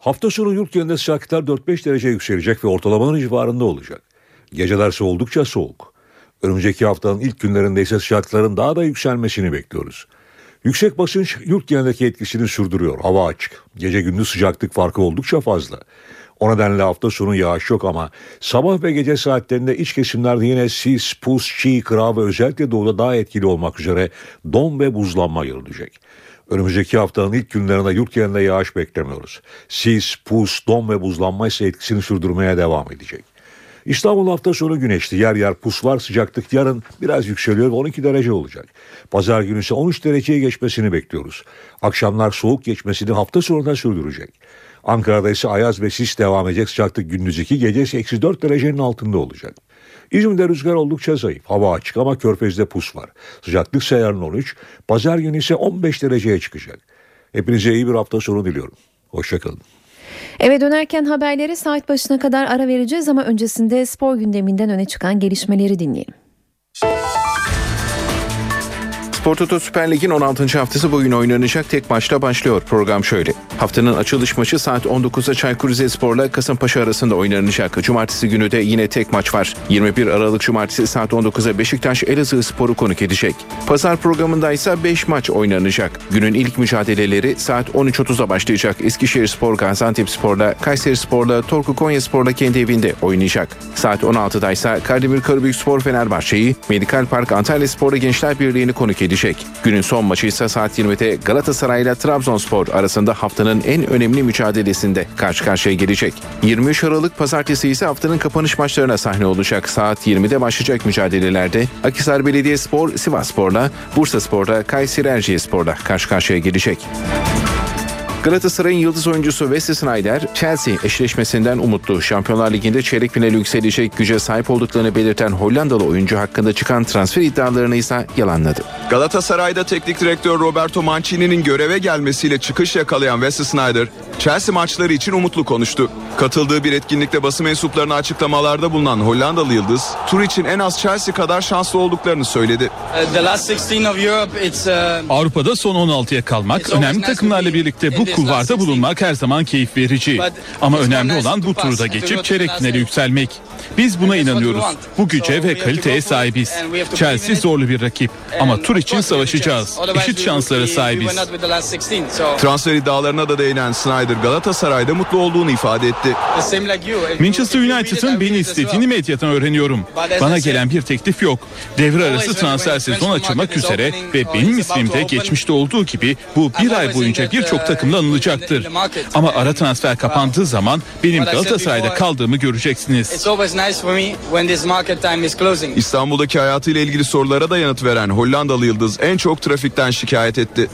Hafta sonu yurt genelinde sıcaklıklar 4-5 derece yükselecek ve ortalamanın civarında olacak. Gecelerse oldukça soğuk. Önümüzdeki haftanın ilk günlerinde ise sıcaklıkların daha da yükselmesini bekliyoruz. Yüksek basınç yurt genelindeki etkisini sürdürüyor. Hava açık. Gece gündüz sıcaklık farkı oldukça fazla. O nedenle hafta sonu yağış yok ama sabah ve gece saatlerinde iç kesimlerde yine sis, pus, çiğ, kıra ve özellikle doğuda daha etkili olmak üzere don ve buzlanma görülecek. Önümüzdeki haftanın ilk günlerinde yurt genelinde yağış beklemiyoruz. Sis, pus, don ve buzlanma ise etkisini sürdürmeye devam edecek. İstanbul hafta sonu güneşli yer yer pus var sıcaklık yarın biraz yükseliyor ve 12 derece olacak. Pazar günü ise 13 dereceye geçmesini bekliyoruz. Akşamlar soğuk geçmesini hafta sonunda sürdürecek. Ankara'da ise ayaz ve sis devam edecek sıcaklık gündüz 2 gece eksi 4 derecenin altında olacak. İzmir'de rüzgar oldukça zayıf. Hava açık ama körfezde pus var. Sıcaklık ise yarın 13, pazar günü ise 15 dereceye çıkacak. Hepinize iyi bir hafta sonu diliyorum. Hoşçakalın. Eve dönerken haberlere saat başına kadar ara vereceğiz ama öncesinde spor gündeminden öne çıkan gelişmeleri dinleyelim. Spor Toto Süper Lig'in 16. haftası bugün oynanacak tek maçla başlıyor. Program şöyle. Haftanın açılış maçı saat 19'da Çaykur Rizespor'la Kasımpaşa arasında oynanacak. Cumartesi günü de yine tek maç var. 21 Aralık Cumartesi saat 19'da Beşiktaş Elazığ Spor'u konuk edecek. Pazar programında ise 5 maç oynanacak. Günün ilk mücadeleleri saat 13.30'da başlayacak. Eskişehir Spor Gaziantep Spor'la Kayseri Spor'la Torku Konya Spor'la kendi evinde oynayacak. Saat 16'da ise Kardemir Karabük Spor Fenerbahçe'yi, Medikal Park Antalya Spor'la Gençler Birliği'ni konuk edecek edecek. Günün son maçı ise saat 20'de Galatasaray ile Trabzonspor arasında haftanın en önemli mücadelesinde karşı karşıya gelecek. 23 Aralık pazartesi ise haftanın kapanış maçlarına sahne olacak. Saat 20'de başlayacak mücadelelerde Akhisar Belediyespor Sivas Spor'la, Bursa Spor'da Kayseri Erciyesspor'la karşı karşıya gelecek. Galatasaray'ın yıldız oyuncusu Wesley Sneijder, Chelsea eşleşmesinden umutlu. Şampiyonlar Ligi'nde çeyrek finale yükselecek güce sahip olduklarını belirten Hollandalı oyuncu hakkında çıkan transfer iddialarını ise yalanladı. Galatasaray'da teknik direktör Roberto Mancini'nin göreve gelmesiyle çıkış yakalayan Wesley Sneijder, Chelsea maçları için umutlu konuştu. Katıldığı bir etkinlikte basın mensuplarına açıklamalarda bulunan Hollandalı yıldız, tur için en az Chelsea kadar şanslı olduklarını söyledi. Avrupa'da son 16'ya kalmak, önemli takımlarla birlikte bu kulvarda bulunmak her zaman keyif verici. Ama önemli olan bu turda geçip çeyrek finale yükselmek. Biz buna inanıyoruz. Bu güce ve kaliteye sahibiz. Chelsea zorlu bir rakip ama tur için savaşacağız. Eşit şanslara sahibiz. Transfer iddialarına da değinen Snyder Galatasaray'da mutlu olduğunu ifade etti. Manchester United'ın beni istediğini medyadan öğreniyorum. Bana gelen bir teklif yok. Devre arası transfer sezon açılmak üzere ve benim ismim de geçmişte olduğu gibi bu bir ay boyunca birçok takımla anılacaktır. Ama ara transfer kapandığı zaman benim Galatasaray'da kaldığımı göreceksiniz. İstanbul'daki hayatıyla ilgili sorulara da yanıt veren Hollandalı yıldız en çok trafikten şikayet etti.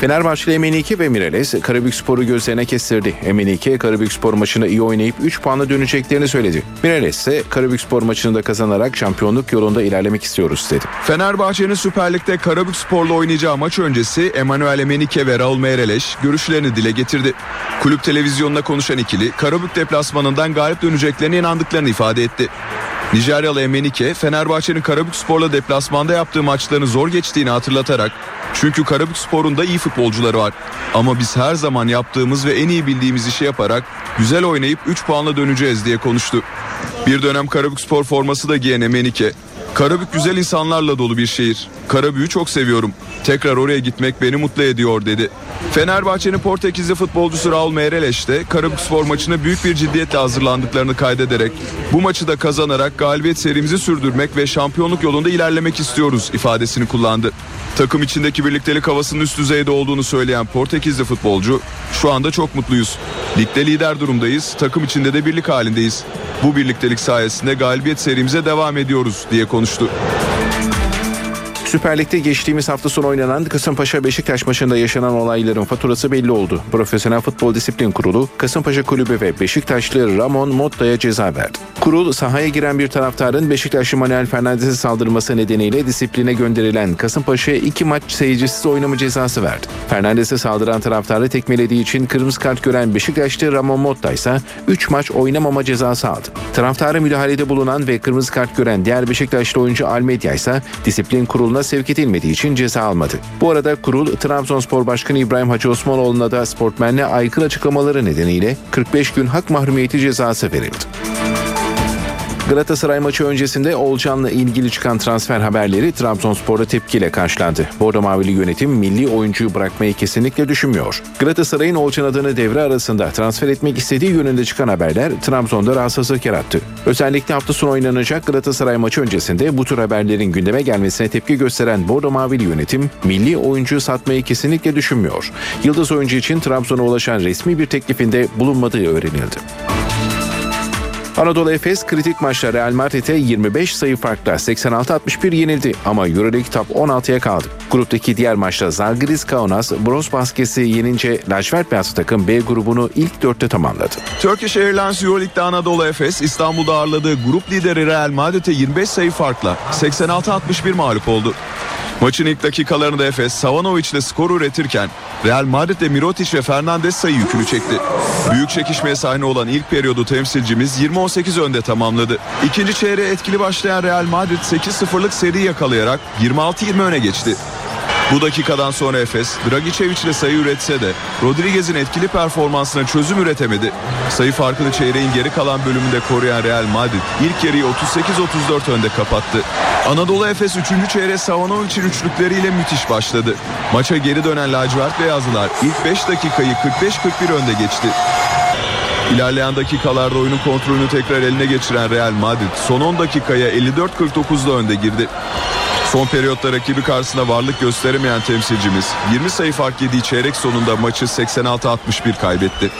Fenerbahçeli Emenike ve Mireles Karabükspor'u gözlerine kestirdi. Emenike Karabükspor maçını iyi oynayıp 3 puanla döneceklerini söyledi. Mireles ise Karabükspor maçını da kazanarak şampiyonluk yolunda ilerlemek istiyoruz dedi. Fenerbahçe'nin Süper Lig'de Karabükspor'la oynayacağı maç öncesi Emanuel Emenike ve Raul Meireles görüşlerini dile getirdi. Kulüp televizyonuna konuşan ikili Karabük deplasmanından galip döneceklerine inandıklarını ifade etti. Nijeryalı Emenike, Fenerbahçe'nin Karabükspor'la deplasmanda yaptığı maçlarını zor geçtiğini hatırlatarak çünkü Karabükspor'un da iyi futbolcuları var. Ama biz her zaman yaptığımız ve en iyi bildiğimiz işi yaparak güzel oynayıp 3 puanla döneceğiz diye konuştu. Bir dönem Karabükspor forması da giyen Emenike, Karabük güzel insanlarla dolu bir şehir. Karabük'ü çok seviyorum. Tekrar oraya gitmek beni mutlu ediyor dedi. Fenerbahçe'nin Portekizli futbolcusu Raul Meireles de Karabükspor maçına büyük bir ciddiyetle hazırlandıklarını kaydederek bu maçı da kazanarak galibiyet serimizi sürdürmek ve şampiyonluk yolunda ilerlemek istiyoruz ifadesini kullandı. Takım içindeki birliktelik havasının üst düzeyde olduğunu söyleyen Portekizli futbolcu şu anda çok mutluyuz. Ligde lider durumdayız, takım içinde de birlik halindeyiz. Bu birliktelik sayesinde galibiyet serimize devam ediyoruz diye konuştu. Süper Lig'de geçtiğimiz hafta sonu oynanan Kasımpaşa Beşiktaş maçında yaşanan olayların faturası belli oldu. Profesyonel Futbol Disiplin Kurulu Kasımpaşa Kulübü ve Beşiktaşlı Ramon Motta'ya ceza verdi. Kurul sahaya giren bir taraftarın Beşiktaşlı Manuel Fernandez'e saldırması nedeniyle disipline gönderilen Kasımpaşa'ya iki maç seyircisiz oynama cezası verdi. Fernandez'e saldıran taraftarı tekmelediği için kırmızı kart gören Beşiktaşlı Ramon Motta ise 3 maç oynamama cezası aldı. Taraftarı müdahalede bulunan ve kırmızı kart gören diğer Beşiktaşlı oyuncu Almedia ise disiplin kuruluna sevk edilmediği için ceza almadı. Bu arada kurul Trabzonspor Başkanı İbrahim Hacı Osmanoğlu'na da sportmenle aykırı açıklamaları nedeniyle 45 gün hak mahrumiyeti cezası verildi. Galatasaray maçı öncesinde Olcan'la ilgili çıkan transfer haberleri Trabzonspor'da tepkiyle karşılandı. Bordo Mavili yönetim milli oyuncuyu bırakmayı kesinlikle düşünmüyor. Galatasaray'ın Olcan adını devre arasında transfer etmek istediği yönünde çıkan haberler Trabzon'da rahatsızlık yarattı. Özellikle hafta sonu oynanacak Galatasaray maçı öncesinde bu tür haberlerin gündeme gelmesine tepki gösteren Bordo Mavili yönetim milli oyuncuyu satmayı kesinlikle düşünmüyor. Yıldız oyuncu için Trabzon'a ulaşan resmi bir teklifinde bulunmadığı öğrenildi. Anadolu Efes kritik maçta Real Madrid'e 25 sayı farkla 86-61 yenildi ama Euroleague Top 16'ya kaldı. Gruptaki diğer maçta Zalgiris Kaunas Bros Basket'i yenince lacivert beyaz takım B grubunu ilk dörtte tamamladı. Turkish Airlines Euroleague'de Anadolu Efes İstanbul'da ağırladığı grup lideri Real Madrid'e 25 sayı farkla 86-61 mağlup oldu. Maçın ilk dakikalarında Efes Savanovic ile skor üretirken Real Madrid'de Mirotic ve Fernandes sayı yükünü çekti. Büyük çekişmeye sahne olan ilk periyodu temsilcimiz 20-18 önde tamamladı. İkinci çeyreğe etkili başlayan Real Madrid 8-0'lık seri yakalayarak 26-20 öne geçti. Bu dakikadan sonra Efes, Dragicevic ile sayı üretse de Rodriguez'in etkili performansına çözüm üretemedi. Sayı farkını çeyreğin geri kalan bölümünde koruyan Real Madrid ilk yarıyı 38-34 önde kapattı. Anadolu Efes 3. çeyreğe Savanovic'in üçlükleriyle müthiş başladı. Maça geri dönen lacivert beyazlılar ilk 5 dakikayı 45-41 önde geçti. İlerleyen dakikalarda oyunun kontrolünü tekrar eline geçiren Real Madrid son 10 dakikaya 54-49'da önde girdi. Son periyotta rakibi karşısında varlık gösteremeyen temsilcimiz 20 sayı fark yediği çeyrek sonunda maçı 86-61 kaybetti.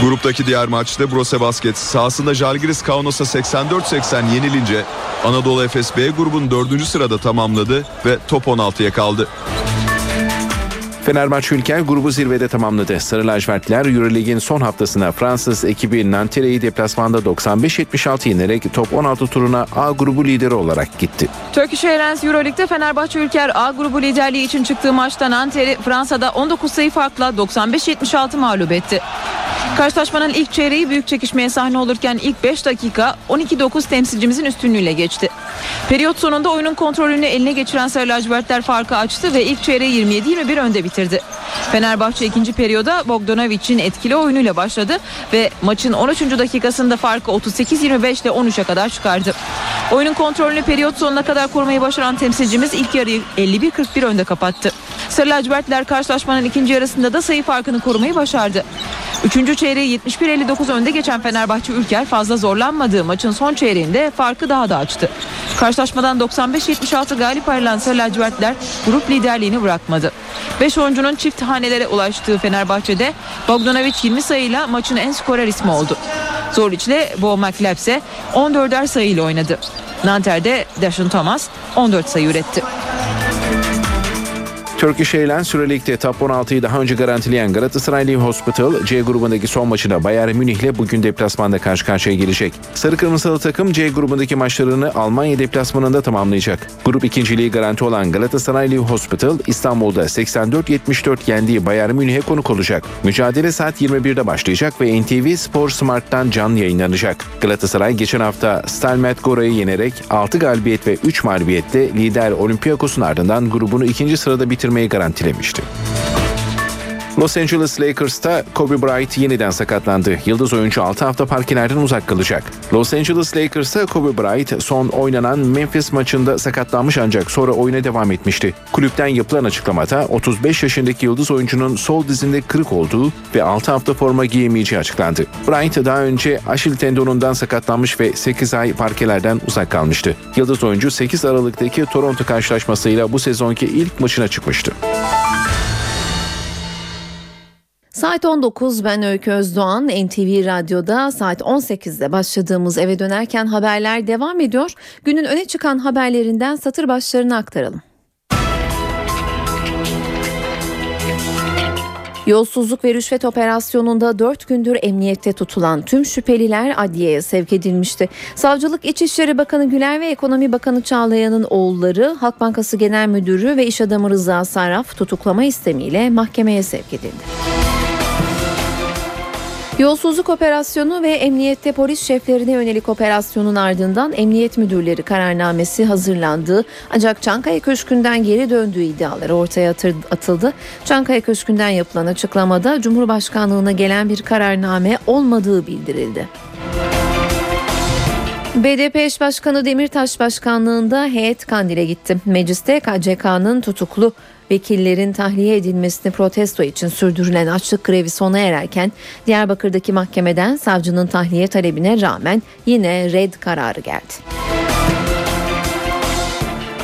Gruptaki diğer maçta Brose Basket sahasında Jalgiris Kaunos'a 84-80 yenilince Anadolu Efes B grubunun 4. sırada tamamladı ve top 16'ya kaldı. Fenerbahçe Ülker grubu zirvede tamamladı. Sarı lacivertliler Eurolig'in son haftasına Fransız ekibi Nanterre'yi deplasmanda 95-76 yenerek top 16 turuna A grubu lideri olarak gitti. Turkish Airlines Euroleague'de Fenerbahçe Ülker A grubu liderliği için çıktığı maçta Nanter'i Fransa'da 19 sayı farkla 95-76 mağlup etti. Karşılaşmanın ilk çeyreği büyük çekişmeye sahne olurken ilk 5 dakika 12-9 temsilcimizin üstünlüğüyle geçti. Periyot sonunda oyunun kontrolünü eline geçiren Sarı lacivertler farkı açtı ve ilk çeyreği 27-21 önde bitirdi. Fenerbahçe ikinci periyoda Bogdanovic'in etkili oyunuyla başladı ve maçın 13. dakikasında farkı 38-25 ile 13'e kadar çıkardı. Oyunun kontrolünü periyot sonuna kadar korumayı başaran temsilcimiz ilk yarıyı 51-41 önde kapattı. Sarı lacivertler karşılaşmanın ikinci yarısında da sayı farkını korumayı başardı. Üçüncü çeyreği 71-59 önde geçen Fenerbahçe Ülker fazla zorlanmadığı maçın son çeyreğinde farkı daha da açtı. Karşılaşmadan 95-76 galip ayrılan Sarı lacivertler grup liderliğini bırakmadı. 5 oyuncunun çift hanelere ulaştığı Fenerbahçe'de Bogdanovic 20 sayıyla maçın en skorer ismi oldu. Zorlic ile Bo McLeod ise 14'er sayıyla oynadı. Nanter'de Dashin Thomas 14 sayı üretti. Turkish Airlines Euroleague'de top 16'yı daha önce garantileyen Galatasaray Live Hospital C grubundaki son maçına Bayern Münih ile bugün deplasmanda karşı karşıya gelecek. Sarı Kırmızılı takım C grubundaki maçlarını Almanya deplasmanında tamamlayacak. Grup ikinciliği garanti olan Galatasaray Live Hospital İstanbul'da 84-74 yendiği Bayern Münih'e konuk olacak. Mücadele saat 21'de başlayacak ve NTV Spor Smart'tan canlı yayınlanacak. Galatasaray geçen hafta Stalmet Gora'yı yenerek 6 galibiyet ve 3 mağlubiyetle lider Olympiakos'un ardından grubunu ikinci sırada bitirmeyi garantilemişti. Los Angeles Lakers'ta Kobe Bryant yeniden sakatlandı. Yıldız oyuncu 6 hafta parkelerden uzak kalacak. Los Angeles Lakers'ta Kobe Bryant son oynanan Memphis maçında sakatlanmış ancak sonra oyuna devam etmişti. Kulüpten yapılan açıklamada 35 yaşındaki yıldız oyuncunun sol dizinde kırık olduğu ve 6 hafta forma giyemeyeceği açıklandı. Bryant daha önce Aşil tendonundan sakatlanmış ve 8 ay parkelerden uzak kalmıştı. Yıldız oyuncu 8 Aralık'taki Toronto karşılaşmasıyla bu sezonki ilk maçına çıkmıştı. Saat 19 ben Öykü Özdoğan NTV Radyo'da saat 18'de başladığımız eve dönerken haberler devam ediyor. Günün öne çıkan haberlerinden satır başlarını aktaralım. Yolsuzluk ve rüşvet operasyonunda 4 gündür emniyette tutulan tüm şüpheliler adliyeye sevk edilmişti. Savcılık İçişleri Bakanı Güler ve Ekonomi Bakanı Çağlayan'ın oğulları Halk Bankası Genel Müdürü ve iş adamı Rıza Sarraf tutuklama istemiyle mahkemeye sevk edildi. Yolsuzluk operasyonu ve emniyette polis şeflerine yönelik operasyonun ardından emniyet müdürleri kararnamesi hazırlandı. Ancak Çankaya Köşkü'nden geri döndüğü iddiaları ortaya atıldı. Çankaya Köşkü'nden yapılan açıklamada Cumhurbaşkanlığına gelen bir kararname olmadığı bildirildi. BDP eş başkanı Demirtaş başkanlığında heyet Kandil'e gitti. Mecliste KCK'nın tutuklu vekillerin tahliye edilmesini protesto için sürdürülen açlık grevi sona ererken Diyarbakır'daki mahkemeden savcının tahliye talebine rağmen yine red kararı geldi.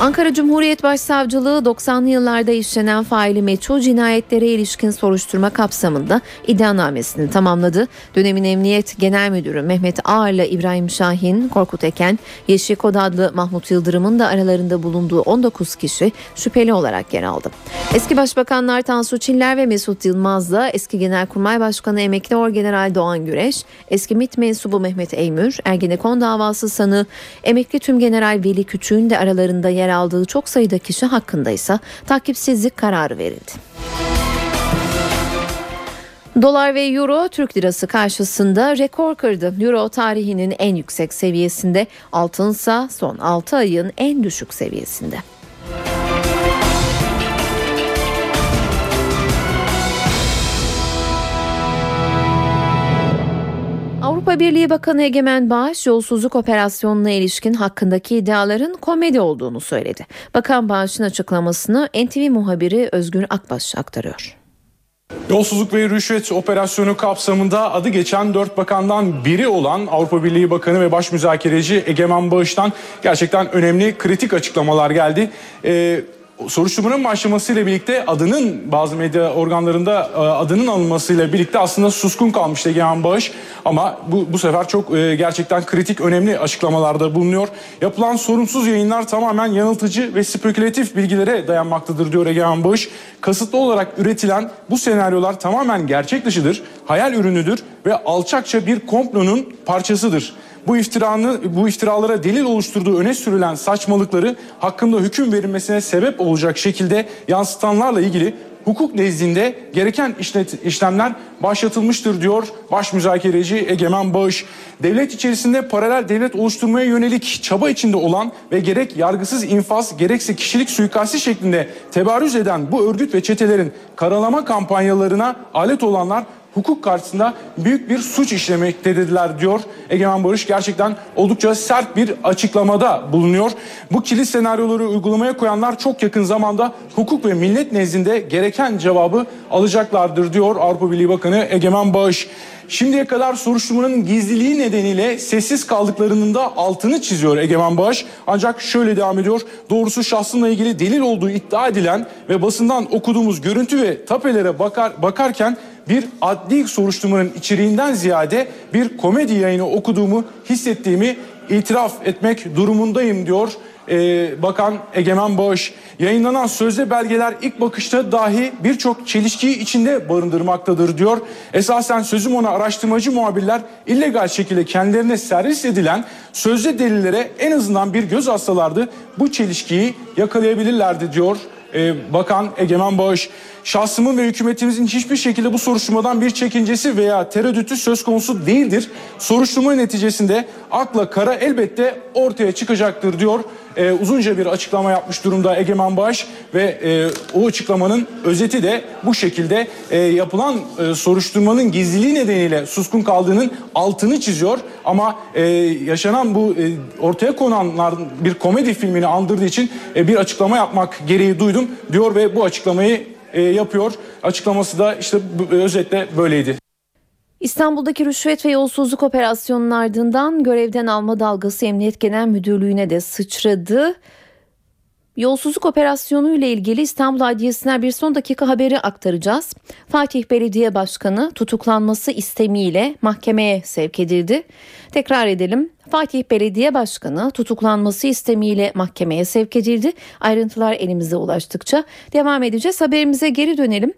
Ankara Cumhuriyet Başsavcılığı 90'lı yıllarda işlenen faili meçhul cinayetlere ilişkin soruşturma kapsamında iddianamesini tamamladı. Dönemin Emniyet Genel Müdürü Mehmet Ağar'la İbrahim Şahin, Korkut Eken, Yeşil Kod adlı Mahmut Yıldırım'ın da aralarında bulunduğu 19 kişi şüpheli olarak yer aldı. Eski Başbakanlar Tansu Çiller ve Mesut Yılmaz'la eski Genelkurmay Başkanı Emekli Orgeneral Doğan Güreş, eski MİT mensubu Mehmet Eymür, Ergenekon davası sanığı Emekli Tümgeneral Veli Küçük'ün de aralarında yer aldığı çok sayıda kişi hakkında ise takipsizlik kararı verildi. Dolar ve Euro Türk Lirası karşısında rekor kırdı. Euro tarihinin en yüksek seviyesinde, altınsa son 6 ayın en düşük seviyesinde. Avrupa Birliği Bakanı Egemen Bağış yolsuzluk operasyonuna ilişkin hakkındaki iddiaların komedi olduğunu söyledi. Bakan Bağış'ın açıklamasını NTV muhabiri Özgür Akbaş aktarıyor. Yolsuzluk ve rüşvet operasyonu kapsamında adı geçen dört bakandan biri olan Avrupa Birliği Bakanı ve Baş Müzakereci Egemen Bağış'tan gerçekten önemli kritik açıklamalar geldi. Ee, soruşturmanın başlamasıyla birlikte adının bazı medya organlarında e, adının alınmasıyla birlikte aslında suskun kalmıştı Egemen Bağış. Ama bu, bu sefer çok e, gerçekten kritik önemli açıklamalarda bulunuyor. Yapılan sorumsuz yayınlar tamamen yanıltıcı ve spekülatif bilgilere dayanmaktadır diyor Egemen Bağış. Kasıtlı olarak üretilen bu senaryolar tamamen gerçek dışıdır, hayal ürünüdür ve alçakça bir komplonun parçasıdır bu iftiranı bu iftiralara delil oluşturduğu öne sürülen saçmalıkları hakkında hüküm verilmesine sebep olacak şekilde yansıtanlarla ilgili hukuk nezdinde gereken işlet, işlemler başlatılmıştır diyor baş müzakereci Egemen Bağış. Devlet içerisinde paralel devlet oluşturmaya yönelik çaba içinde olan ve gerek yargısız infaz gerekse kişilik suikasti şeklinde tebarüz eden bu örgüt ve çetelerin karalama kampanyalarına alet olanlar hukuk karşısında büyük bir suç işlemektedirler diyor. Egemen Barış gerçekten oldukça sert bir açıklamada bulunuyor. Bu kilit senaryoları uygulamaya koyanlar çok yakın zamanda hukuk ve millet nezdinde gereken cevabı alacaklardır diyor Avrupa Birliği Bakanı Egemen Bağış. Şimdiye kadar soruşturmanın gizliliği nedeniyle sessiz kaldıklarının da altını çiziyor Egemen Bağış. Ancak şöyle devam ediyor. Doğrusu şahsımla ilgili delil olduğu iddia edilen ve basından okuduğumuz görüntü ve tapelere bakar, bakarken bir adli soruşturmanın içeriğinden ziyade bir komedi yayını okuduğumu hissettiğimi itiraf etmek durumundayım diyor e, Bakan Egemen Bağış. Yayınlanan sözde belgeler ilk bakışta dahi birçok çelişkiyi içinde barındırmaktadır diyor. Esasen sözüm ona araştırmacı muhabirler illegal şekilde kendilerine servis edilen sözde delillere en azından bir göz atsalardı bu çelişkiyi yakalayabilirlerdi diyor e, Bakan Egemen Bağış. Şahsımın ve hükümetimizin hiçbir şekilde bu soruşturmadan bir çekincesi veya tereddütü söz konusu değildir. Soruşturma neticesinde akla kara elbette ortaya çıkacaktır diyor. Ee, uzunca bir açıklama yapmış durumda Egemen Bağış ve e, o açıklamanın özeti de bu şekilde e, yapılan e, soruşturmanın gizliliği nedeniyle suskun kaldığının altını çiziyor. Ama e, yaşanan bu e, ortaya konanlar bir komedi filmini andırdığı için e, bir açıklama yapmak gereği duydum diyor ve bu açıklamayı e, yapıyor. Açıklaması da işte bu, özetle böyleydi. İstanbul'daki rüşvet ve yolsuzluk operasyonunun ardından görevden alma dalgası Emniyet Genel Müdürlüğü'ne de sıçradı. Yolsuzluk operasyonu ile ilgili İstanbul Adliyesi'ne bir son dakika haberi aktaracağız. Fatih Belediye Başkanı tutuklanması istemiyle mahkemeye sevk edildi. Tekrar edelim. Fatih Belediye Başkanı tutuklanması istemiyle mahkemeye sevk edildi. Ayrıntılar elimize ulaştıkça devam edeceğiz. Haberimize geri dönelim.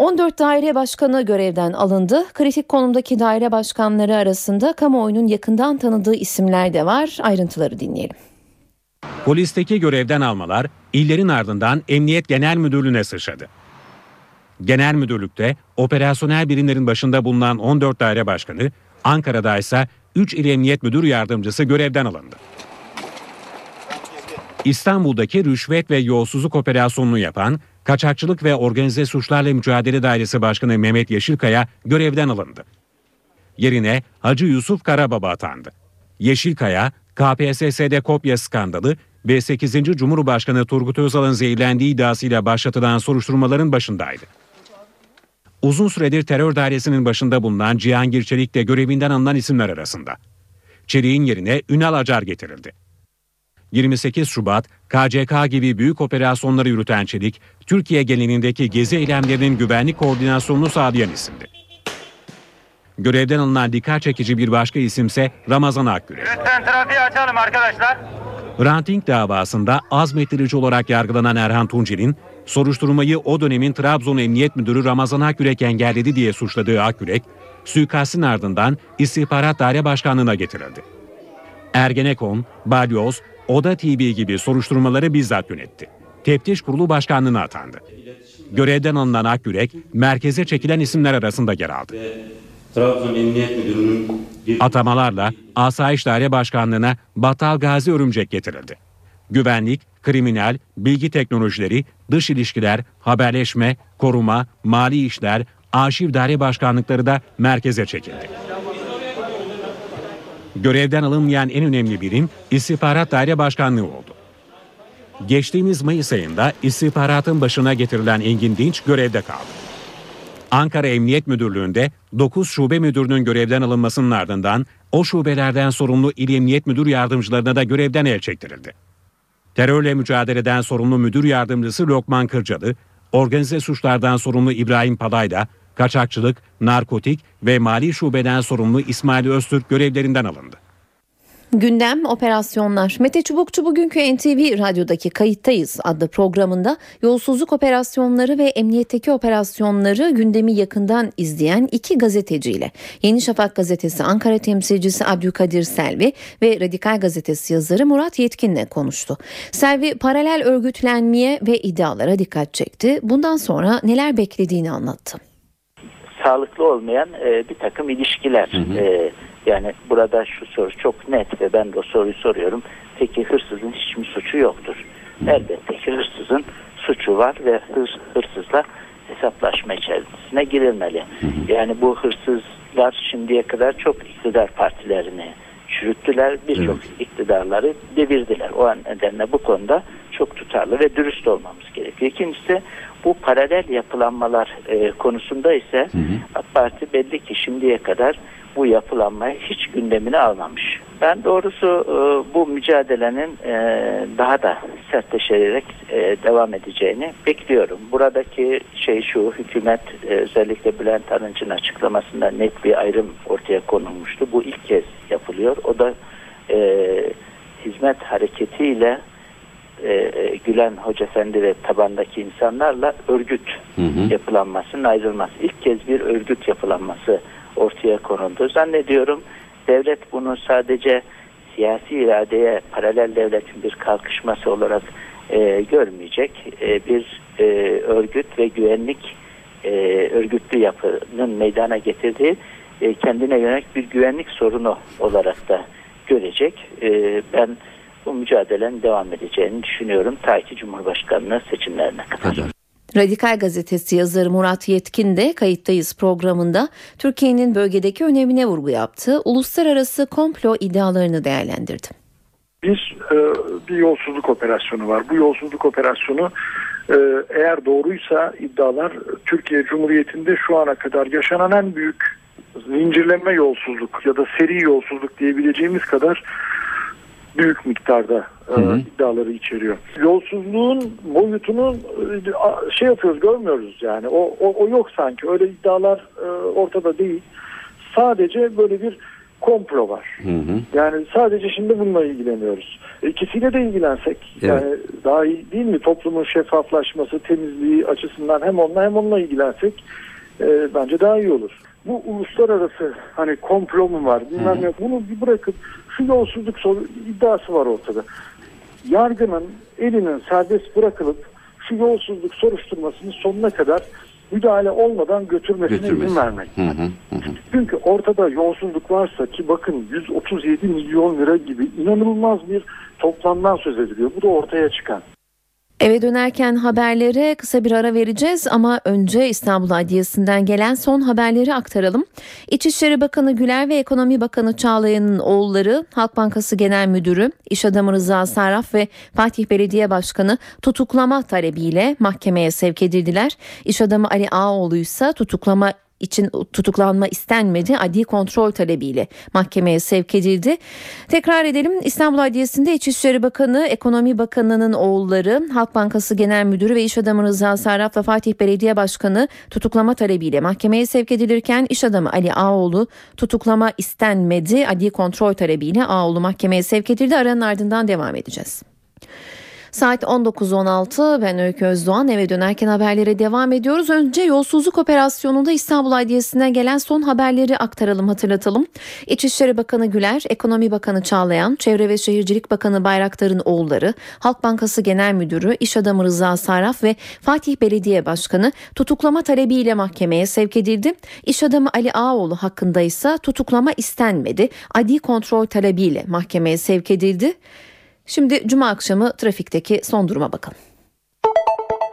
14 daire başkanı görevden alındı. Kritik konumdaki daire başkanları arasında kamuoyunun yakından tanıdığı isimler de var. Ayrıntıları dinleyelim. Polisteki görevden almalar illerin ardından Emniyet Genel Müdürlüğü'ne sıçradı. Genel Müdürlük'te operasyonel birimlerin başında bulunan 14 daire başkanı, Ankara'da ise 3 il Emniyet Müdür Yardımcısı görevden alındı. İstanbul'daki rüşvet ve yolsuzluk operasyonunu yapan Kaçakçılık ve Organize Suçlarla Mücadele Dairesi Başkanı Mehmet Yeşilkaya görevden alındı. Yerine Hacı Yusuf Karababa atandı. Yeşilkaya, KPSS'de kopya skandalı ve 8. Cumhurbaşkanı Turgut Özal'ın zehirlendiği iddiasıyla başlatılan soruşturmaların başındaydı. Uzun süredir terör dairesinin başında bulunan Cihangir Çelik de görevinden alınan isimler arasında. Çelik'in yerine Ünal Acar getirildi. 28 Şubat, KCK gibi büyük operasyonları yürüten Çelik, Türkiye genelindeki gezi eylemlerinin güvenlik koordinasyonunu sağlayan isimdi. Görevden alınan dikkat çekici bir başka isimse Ramazan Akgürek. Lütfen trafiği açalım arkadaşlar. Ranting davasında azmettirici olarak yargılanan Erhan Tuncel'in soruşturmayı o dönemin Trabzon Emniyet Müdürü Ramazan Akgürek engelledi diye suçladığı Akgürek, suikastin ardından istihbarat daire başkanlığına getirildi. Ergenekon, Balyoz, Oda TV gibi soruşturmaları bizzat yönetti. Teftiş Kurulu Başkanlığı'na atandı. Görevden alınan Akgürek, merkeze çekilen isimler arasında yer aldı. Trabzon Emniyet Müdürü'nün Atamalarla Asayiş Daire Başkanlığı'na Battal Gazi Örümcek getirildi. Güvenlik, kriminal, bilgi teknolojileri, dış ilişkiler, haberleşme, koruma, mali işler, arşiv daire başkanlıkları da merkeze çekildi. Görevden alınmayan en önemli birim İstihbarat Daire Başkanlığı oldu. Geçtiğimiz Mayıs ayında istihbaratın başına getirilen Engin Dinç görevde kaldı. Ankara Emniyet Müdürlüğü'nde 9 şube müdürünün görevden alınmasının ardından o şubelerden sorumlu İl Emniyet Müdür Yardımcılarına da görevden el çektirildi. Terörle mücadeleden sorumlu müdür yardımcısı Lokman Kırcalı, organize suçlardan sorumlu İbrahim Palayda, kaçakçılık, narkotik ve mali şubeden sorumlu İsmail Öztürk görevlerinden alındı. Gündem operasyonlar. Mete Çubukçu bugünkü NTV Radyo'daki Kayıttayız adlı programında yolsuzluk operasyonları ve emniyetteki operasyonları gündemi yakından izleyen iki gazeteciyle Yeni Şafak gazetesi Ankara temsilcisi Abdülkadir Selvi ve Radikal gazetesi yazarı Murat Yetkin'le konuştu. Selvi paralel örgütlenmeye ve iddialara dikkat çekti. Bundan sonra neler beklediğini anlattı. Sağlıklı olmayan e, bir takım ilişkiler. Hı hı. E, yani burada şu soru çok net ve ben de o soruyu soruyorum. Peki hırsızın hiç mi suçu yoktur? Elbette ki hırsızın suçu var ve hırs, hırsızla hesaplaşma içerisine girilmeli. Yani bu hırsızlar şimdiye kadar çok iktidar partilerini çürüttüler. Birçok evet. iktidarları devirdiler. O nedenle bu konuda çok tutarlı ve dürüst olmamız gerekiyor. İkincisi bu paralel yapılanmalar e, konusunda ise hı hı. AK Parti belli ki şimdiye kadar bu yapılanmayı hiç gündemine almamış. Ben doğrusu e, bu mücadelenin e, daha da sertleşerek e, devam edeceğini bekliyorum. Buradaki şey şu hükümet özellikle Bülent Arınç'ın açıklamasında net bir ayrım ortaya konulmuştu. Bu ilk kez yapılıyor. O da hizmet hareketiyle Gülen Hoca Efendi ve tabandaki insanlarla örgüt hı hı. yapılanmasının ayrılması. İlk kez bir örgüt yapılanması ortaya konuldu. Zannediyorum devlet bunu sadece siyasi iradeye paralel devletin bir kalkışması olarak e, görmeyecek. E, bir e, örgüt ve güvenlik e, örgütlü yapının meydana getirdiği e, kendine yönelik bir güvenlik sorunu olarak da görecek. E, ben bu mücadelenin devam edeceğini düşünüyorum. Ta ki Cumhurbaşkanlığı seçimlerine kadar. Radikal Gazetesi yazarı Murat Yetkin de kayıttayız programında Türkiye'nin bölgedeki önemine vurgu yaptı. Uluslararası komplo iddialarını değerlendirdi. Bir e, bir yolsuzluk operasyonu var. Bu yolsuzluk operasyonu e, eğer doğruysa iddialar Türkiye Cumhuriyeti'nde şu ana kadar yaşanan en büyük zincirleme yolsuzluk ya da seri yolsuzluk diyebileceğimiz kadar büyük miktarda e, iddiaları içeriyor. Yolsuzluğun boyutunu e, şey yapıyoruz görmüyoruz yani o, o, o yok sanki öyle iddialar e, ortada değil. Sadece böyle bir komplo var. Hı hı. Yani sadece şimdi bununla ilgileniyoruz. İkisiyle de ilgilensek evet. yani daha iyi değil mi? Toplumun şeffaflaşması, temizliği açısından hem onunla hem onunla ilgilensek e, bence daha iyi olur. Bu uluslararası hani komplo mu var bilmem ne bunu bir bırakıp şu yolsuzluk iddiası var ortada. Yargının elinin serbest bırakılıp şu yolsuzluk soruşturmasının sonuna kadar müdahale olmadan götürmesine Götürmesi. izin vermek. Hı hı, hı. Çünkü ortada yolsuzluk varsa ki bakın 137 milyon lira gibi inanılmaz bir toplamdan söz ediliyor. Bu da ortaya çıkan. Eve dönerken haberlere kısa bir ara vereceğiz ama önce İstanbul Adliyesi'nden gelen son haberleri aktaralım. İçişleri Bakanı Güler ve Ekonomi Bakanı Çağlayan'ın oğulları Halk Bankası Genel Müdürü, İş Adamı Rıza Sarraf ve Fatih Belediye Başkanı tutuklama talebiyle mahkemeye sevk edildiler. İş Adamı Ali Ağoğlu ise tutuklama için tutuklanma istenmedi. Adli kontrol talebiyle mahkemeye sevk edildi. Tekrar edelim İstanbul Adliyesi'nde İçişleri Bakanı, Ekonomi Bakanı'nın oğulları, Halk Bankası Genel Müdürü ve İş Adamı Rıza Sarraf ve Fatih Belediye Başkanı tutuklama talebiyle mahkemeye sevk edilirken iş adamı Ali Ağoğlu tutuklama istenmedi. Adli kontrol talebiyle Ağoğlu mahkemeye sevk edildi. Aranın ardından devam edeceğiz. Saat 19.16 ben Öykü Özdoğan eve dönerken haberlere devam ediyoruz. Önce yolsuzluk operasyonunda İstanbul Adliyesi'ne gelen son haberleri aktaralım hatırlatalım. İçişleri Bakanı Güler, Ekonomi Bakanı Çağlayan, Çevre ve Şehircilik Bakanı Bayraktar'ın oğulları, Halk Bankası Genel Müdürü, İş Adamı Rıza Sarraf ve Fatih Belediye Başkanı tutuklama talebiyle mahkemeye sevk edildi. İş adamı Ali Ağoğlu hakkında ise tutuklama istenmedi. Adli kontrol talebiyle mahkemeye sevk edildi. Şimdi cuma akşamı trafikteki son duruma bakalım.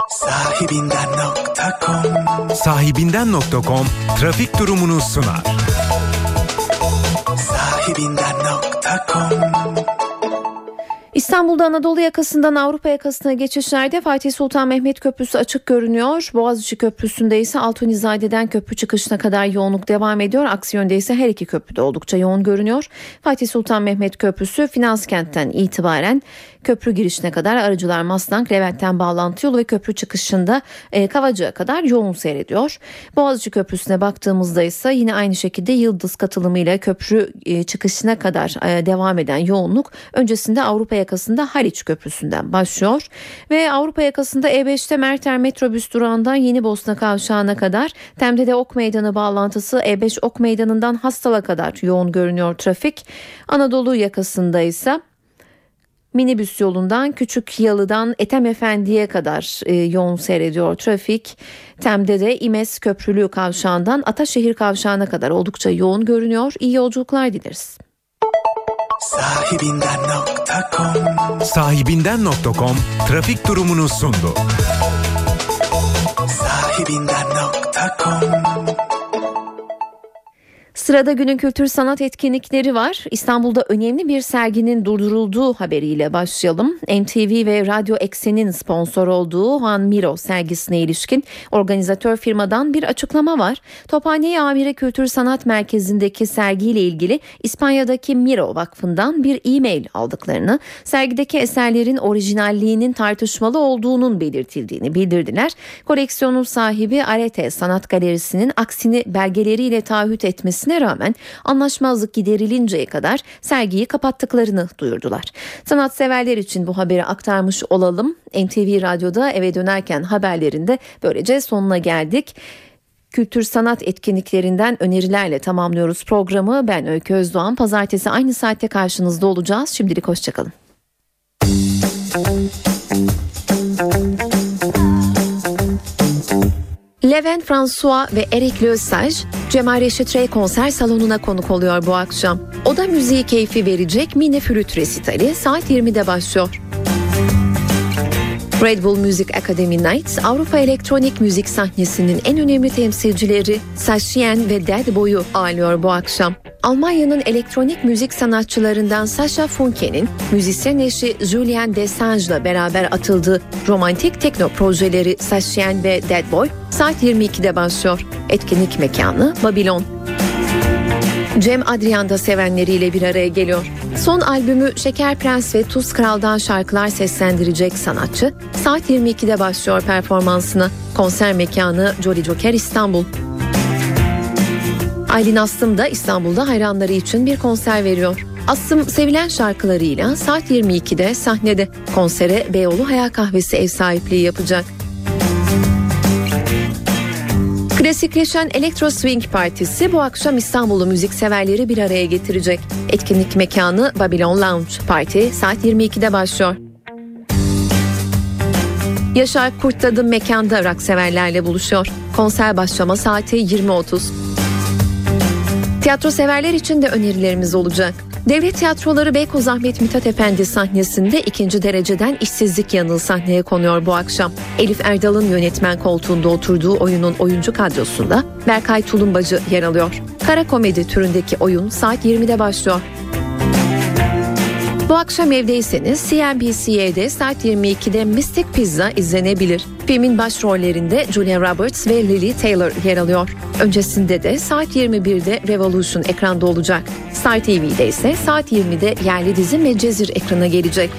Sahibinden.com Sahibinden.com trafik durumunu sunar. Sahibinden.com İstanbul'da Anadolu yakasından Avrupa yakasına geçişlerde Fatih Sultan Mehmet Köprüsü açık görünüyor. Boğaziçi Köprüsü'nde ise Altunizade'den köprü çıkışına kadar yoğunluk devam ediyor. Aksi yönde ise her iki köprüde oldukça yoğun görünüyor. Fatih Sultan Mehmet Köprüsü Finans kentten itibaren köprü girişine kadar aracılar Maslak, Levent'ten bağlantı yolu ve köprü çıkışında e, Kavacık'a kadar yoğun seyrediyor. Boğaziçi Köprüsü'ne baktığımızda ise yine aynı şekilde Yıldız katılımıyla köprü e, çıkışına kadar e, devam eden yoğunluk öncesinde Avrupa yakasında Haliç Köprüsü'nden başlıyor ve Avrupa yakasında E5'te Merter metrobüs durağından Yeni Bosna kavşağına kadar Tem'de de Ok Meydanı bağlantısı E5 Ok Meydanı'ndan Hastal'a kadar yoğun görünüyor trafik. Anadolu yakasında ise minibüs yolundan Küçük Yalı'dan Etem Efendi'ye kadar e, yoğun seyrediyor trafik. Tem'de de İmes Köprülü kavşağından Ataşehir kavşağına kadar oldukça yoğun görünüyor. İyi yolculuklar dileriz. Sahibinden.com Sahibinden.com trafik durumunu sundu. Sahibinden.com Sırada günün kültür sanat etkinlikleri var. İstanbul'da önemli bir serginin durdurulduğu haberiyle başlayalım. MTV ve Radyo Eksen'in sponsor olduğu Juan Miro sergisine ilişkin organizatör firmadan bir açıklama var. Tophane Amire Kültür Sanat Merkezi'ndeki sergiyle ilgili İspanya'daki Miro Vakfı'ndan bir e-mail aldıklarını, sergideki eserlerin orijinalliğinin tartışmalı olduğunun belirtildiğini bildirdiler. Koleksiyonun sahibi Arete Sanat Galerisi'nin aksini belgeleriyle taahhüt etmesine rağmen anlaşmazlık giderilinceye kadar sergiyi kapattıklarını duyurdular. Sanatseverler için bu haberi aktarmış olalım. NTV Radyo'da eve dönerken haberlerinde böylece sonuna geldik. Kültür sanat etkinliklerinden önerilerle tamamlıyoruz programı. Ben Öykü Özdoğan. Pazartesi aynı saatte karşınızda olacağız. Şimdilik hoşçakalın. Levent François ve Eric Lesage Cemal Reşit Rey konser salonuna konuk oluyor bu akşam. Oda müziği keyfi verecek mini flüt resitali saat 20'de başlıyor. Red Bull Music Academy Nights, Avrupa elektronik müzik sahnesinin en önemli temsilcileri Sashien ve Dead Boy'u ağırlıyor bu akşam. Almanya'nın elektronik müzik sanatçılarından Sasha Funke'nin müzisyen eşi Julien Desange'la beraber atıldığı romantik tekno projeleri Sashien ve Dead Boy saat 22'de başlıyor. Etkinlik mekanı Babylon. Cem Adrian da sevenleriyle bir araya geliyor. Son albümü Şeker Prens ve Tuz Kral'dan şarkılar seslendirecek sanatçı saat 22'de başlıyor performansına. Konser mekanı Jolly Joker İstanbul. Aylin Aslım da İstanbul'da hayranları için bir konser veriyor. Aslım sevilen şarkılarıyla saat 22'de sahnede konsere Beyoğlu Hayal Kahvesi ev sahipliği yapacak. Klasikleşen Electro Swing Partisi bu akşam İstanbul'u müzikseverleri bir araya getirecek. Etkinlik mekanı Babylon Lounge. Parti saat 22'de başlıyor. Yaşar Kurt Tadım mekanda rock severlerle buluşuyor. Konser başlama saati 20.30. Tiyatro severler için de önerilerimiz olacak. Devlet Tiyatroları Beykoz Ahmet Mithat Efendi sahnesinde ikinci dereceden işsizlik yanıl sahneye konuyor bu akşam. Elif Erdal'ın yönetmen koltuğunda oturduğu oyunun oyuncu kadrosunda Berkay Tulumbacı yer alıyor. Kara komedi türündeki oyun saat 20'de başlıyor. Bu akşam evdeyseniz CNBC'de saat 22'de Mystic Pizza izlenebilir. Filmin başrollerinde Julia Roberts ve Lily Taylor yer alıyor. Öncesinde de saat 21'de Revolution ekranda olacak. Star TV'de ise saat 20'de yerli dizi Medcezir ekrana gelecek.